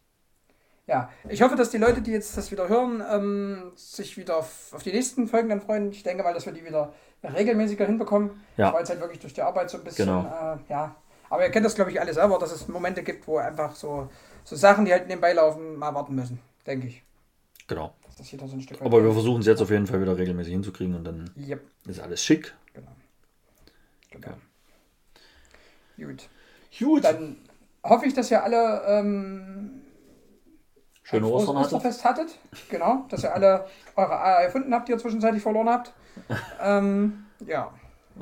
Ja, ich hoffe, dass die Leute, die jetzt das wieder hören, ähm, sich wieder auf, auf die nächsten Folgen dann freuen. Ich denke mal, dass wir die wieder regelmäßiger hinbekommen. Ja. Weil es halt wirklich durch die Arbeit so ein bisschen, Genau. äh, ja. Aber ihr kennt das, glaube ich, alle selber, dass es Momente gibt, wo einfach so, so Sachen, die halt nebenbei laufen, mal warten müssen. Denke ich. Genau. Das so ein Stück. Aber wir versuchen es jetzt auf jeden Fall wieder regelmäßig hinzukriegen und dann Yep, ist alles schick. Genau. genau. Gut. Gut. Dann hoffe ich, dass ihr alle ähm, Schöne Ostern hattet. Osterfest hattet. Genau, dass ihr alle eure Eier erfunden habt, die ihr zwischenzeitlich verloren habt. [laughs] ähm, ja,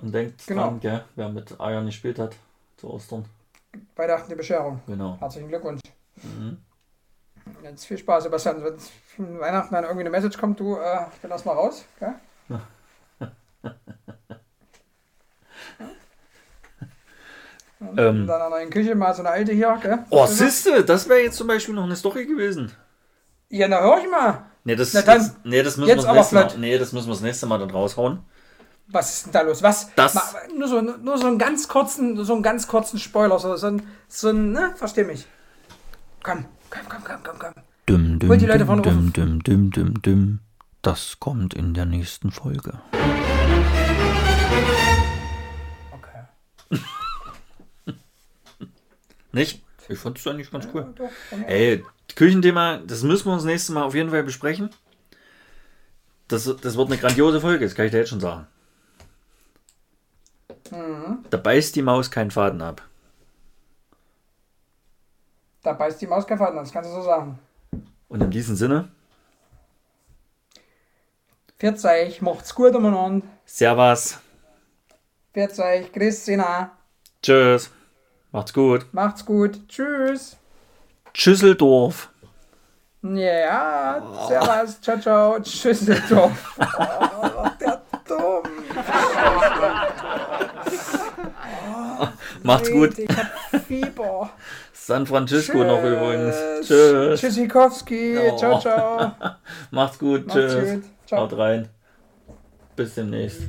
Und denkt Genau. dran, gell, wer mit Eiern gespielt hat zu Ostern. Weihnachten die Bescherung. Genau. Herzlichen Glückwunsch. Mhm. Jetzt viel Spaß, Sebastian. Wenn Weihnachten dann irgendwie eine Message kommt, du, äh, ich bin erstmal raus. Gell? Und Ähm. dann an der Küche mal so eine alte hier. Gell? Oh, siehste, das wäre jetzt zum Beispiel noch eine Story gewesen. Ja, na hör ich mal. Nee, das, Na dann, das, nee, das müssen jetzt wir das nächste Mal, nee, das müssen wir das nächste Mal dann raushauen. Was ist denn da los? Was? Das- Ma- nur, so, nur so einen ganz kurzen, so einen ganz kurzen Spoiler, so, so ein, so ein, ne? Versteh mich. Komm, komm, komm, komm, komm, komm. Düm, düm, Holt die Leute von düm, oben. düm, düm, düm, düm. Das kommt in der nächsten Folge. Nicht? Ich fand es eigentlich ganz cool. Doch, von mir. Ey, Küchenthema, das müssen wir uns nächstes Mal auf jeden Fall besprechen. Das, das wird eine grandiose Folge, das kann ich dir jetzt schon sagen. Mhm. Da beißt die Maus keinen Faden ab. Da beißt die Maus kein Faden, das kannst du so sagen. Und in diesem Sinne, Pfiat euch, macht's gut umeinander. Servus, Pfiat euch, Christina. tschüss, macht's gut. Macht's gut. Tschüss. Schüsseldorf. Ja, servus, ciao, ciao, tschüss, doch. [laughs] Oh, der dumm. Macht's gut. Ich hab Fieber. San Francisco noch Tschüss. übrigens. Tschüss. Tschüssikowski. Oh. Ciao, ciao. [laughs] Macht's gut. Macht's Tschüss. gut. Ciao. Haut rein. Bis demnächst.